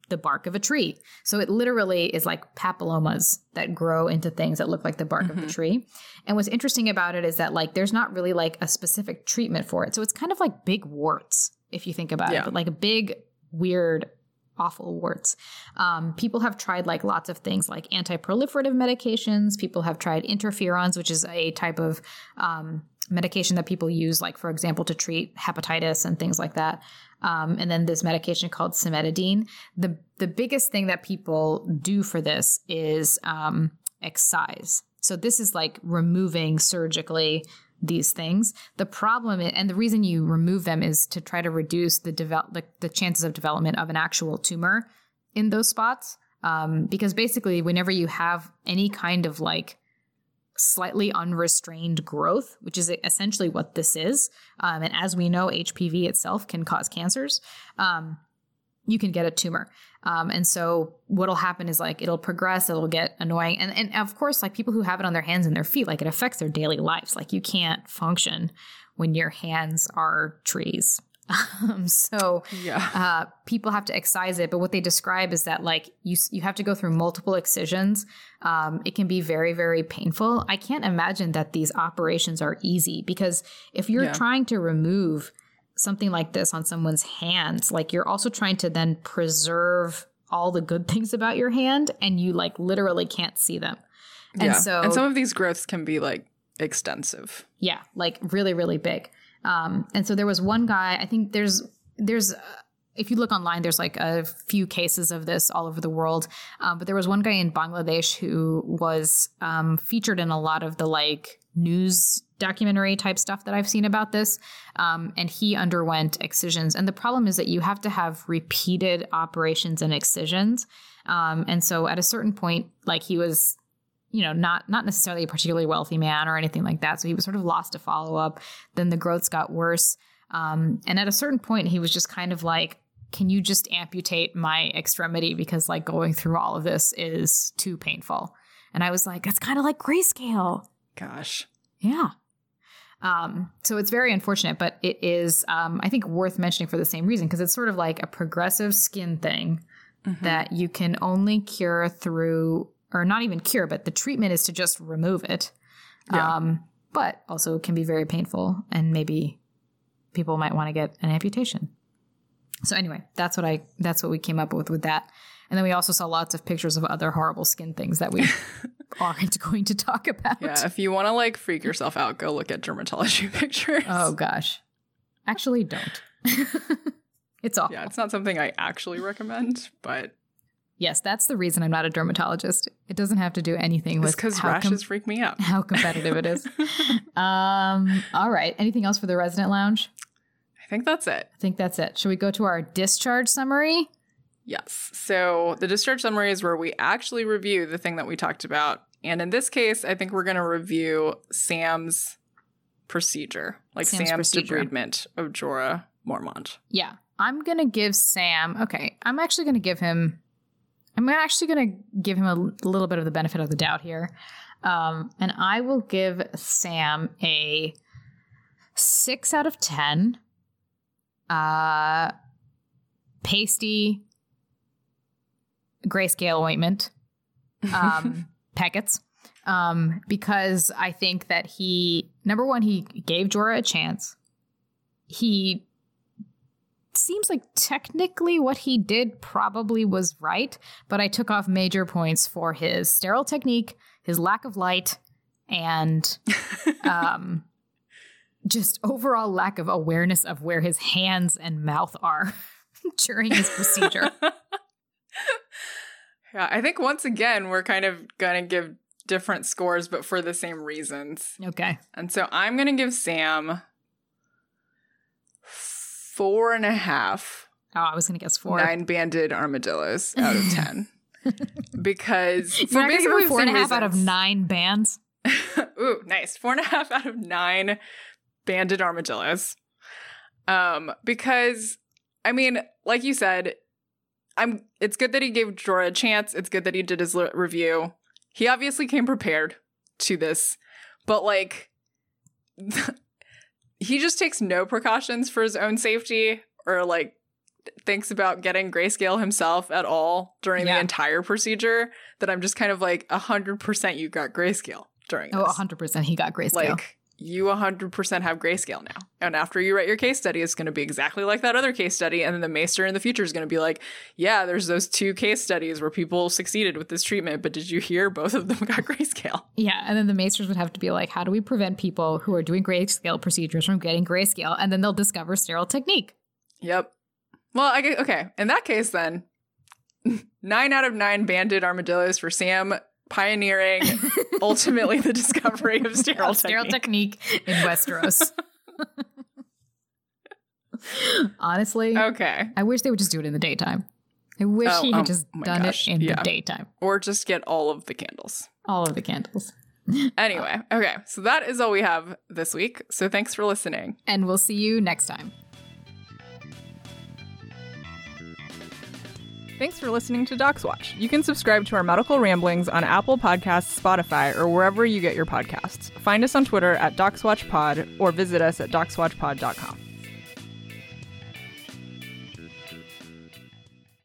Speaker 1: the bark of a tree. So it literally is like papillomas that grow into things that look like the bark of the
Speaker 2: Mhm.
Speaker 1: tree. And what's interesting about it is that like there's not really like a specific treatment for it. So it's kind of like big warts if you think about
Speaker 2: Yeah.
Speaker 1: it, but like a big weird awful warts. Um, people have tried like lots of things like anti-proliferative medications. People have tried interferons, which is a type of um, medication that people use, like for example, to treat hepatitis and things like that. Um, and then this medication called cimetidine. The the biggest thing that people do for this is um, excise. So this is like removing surgically these things. The problem i- and the reason you remove them is to try to reduce the develop the, the chances of development of an actual tumor in those spots. Um, because basically, whenever you have any kind of like slightly unrestrained growth, which is essentially what this is. Um, and as we know, HPV itself can cause cancers. Um, you can get a tumor. Um, and so what'll happen is like it'll progress, it'll get annoying. And, and of course, like people who have it on their hands and their feet, like it affects their daily lives. Like you can't function when your hands are trees. Um, so
Speaker 2: Yeah.
Speaker 1: uh, people have to excise it, but what they describe is that like you you have to go through multiple excisions. Um, it can be very very painful. I can't imagine that these operations are easy because if you're
Speaker 2: Yeah.
Speaker 1: trying to remove something like this on someone's hands, like you're also trying to then preserve all the good things about your hand, and you like literally can't see them. And
Speaker 2: yeah.
Speaker 1: so
Speaker 2: and some of these growths can be like extensive.
Speaker 1: yeah, like really, really big. Um, and so there was one guy. I think there's there's uh, if you look online, there's like a few cases of this all over the world. Um, but there was one guy in Bangladesh who was um, featured in a lot of the like news documentary type stuff that I've seen about this. Um, and he underwent excisions. And the problem is that you have to have repeated operations and excisions. Um, and so at a certain point, like he was you know not not necessarily a particularly wealthy man or anything like that. So he was sort of lost to follow up then the growths got worse. Um, and at a certain point he was just kind of like can you just amputate my extremity? Because like going through all of this is too painful. And i was like that's kind of like grayscale.
Speaker 2: Gosh.
Speaker 1: yeah. Um, so it's very unfortunate but it is um, i think worth mentioning for the same reason because it's sort of like a progressive skin thing
Speaker 2: Mhm.
Speaker 1: that you can only cure through or not even cure but the treatment is to just remove it.
Speaker 2: Yeah.
Speaker 1: um, but also can be very painful and maybe people might want to get an amputation. So anyway that's what i that's what we came up with with that. And then we also saw lots of pictures of other horrible skin things that we aren't going to talk about.
Speaker 2: Yeah, if you want to like freak yourself out, go look at dermatology pictures.
Speaker 1: oh gosh. Actually don't. It's awful.
Speaker 2: yeah, it's not something I actually recommend, but
Speaker 1: yes that's the reason i'm not a dermatologist it doesn't have to do anything with
Speaker 2: because
Speaker 1: how com-
Speaker 2: rashes freak me out.
Speaker 1: how competitive it is. um, all right. Anything else for the resident lounge?
Speaker 2: I think that's it.
Speaker 1: I think that's it. Should we go to our discharge summary?
Speaker 2: Yes. So the discharge summary is where we actually review the thing that we talked about. And in this case, I think we're going to review Sam's procedure, like
Speaker 1: Sam's
Speaker 2: Sam's,
Speaker 1: procedure.
Speaker 2: debridement of Jorah Mormont.
Speaker 1: Yeah. I'm gonna give Sam. Okay, I'm actually gonna give him. I'm actually gonna give him a little bit of the benefit of the doubt here, um, and I will give Sam a six out of ten. Uh, pasty grayscale ointment. um, packets um, because I think that he, number one, he gave Jorah a chance. He seems like technically what he did probably was right, but I took off major points for his sterile technique, his lack of light, and um, just overall lack of awareness of where his hands and mouth are during his procedure.
Speaker 2: Yeah, I think once again, we're kind of going to give different scores, but for the same reasons.
Speaker 1: okay.
Speaker 2: And so I'm going to give Sam four and a half
Speaker 1: Oh, I was going to guess four.
Speaker 2: nine banded armadillos out of 10. because
Speaker 1: You're
Speaker 2: for basically
Speaker 1: four and a half out of nine bands.
Speaker 2: Ooh, nice. Four and a half out of nine banded armadillos. Um, because I mean, like you said, I'm it's good that he gave Jorah a chance. It's good that he did his li- review. He obviously came prepared to this, but like he just takes no precautions for his own safety or like thinks about getting grayscale himself at all during
Speaker 1: Yeah.
Speaker 2: the entire procedure that I'm just kind of like 100% you got grayscale during
Speaker 1: Oh,
Speaker 2: this.
Speaker 1: 100% he got grayscale.
Speaker 2: Like you 100% have grayscale now. And after you write your case study, it's going to be exactly like that other case study. And then the maester in the future is going to be like, yeah, there's those two case studies where people succeeded with this treatment, but did you hear both of them got grayscale?
Speaker 1: yeah, and then the maesters would have to be like, how do we prevent people who are doing grayscale procedures from getting grayscale? And then they'll discover sterile technique.
Speaker 2: Yep. Well, I get, okay. In that case, then, nine out of nine banded armadillos for Sam pioneering ultimately the discovery of sterile,
Speaker 1: sterile
Speaker 2: technique.
Speaker 1: technique in Westeros. Honestly,
Speaker 2: Okay.
Speaker 1: I wish they would just do it in the daytime. I wish
Speaker 2: Oh,
Speaker 1: he had
Speaker 2: oh
Speaker 1: just
Speaker 2: oh my
Speaker 1: done
Speaker 2: gosh,
Speaker 1: it in
Speaker 2: yeah.
Speaker 1: the daytime.
Speaker 2: Or just get all of the candles.
Speaker 1: All of the candles.
Speaker 3: Anyway, okay. So that is all we have this week. So thanks for listening.
Speaker 1: And we'll see you next time.
Speaker 2: Thanks for listening to Docs Watch. You can subscribe to our medical ramblings on Apple Podcasts, Spotify, or wherever you get your podcasts. Find us on Twitter at DocsWatchPod or visit us at DocsWatchPod.com.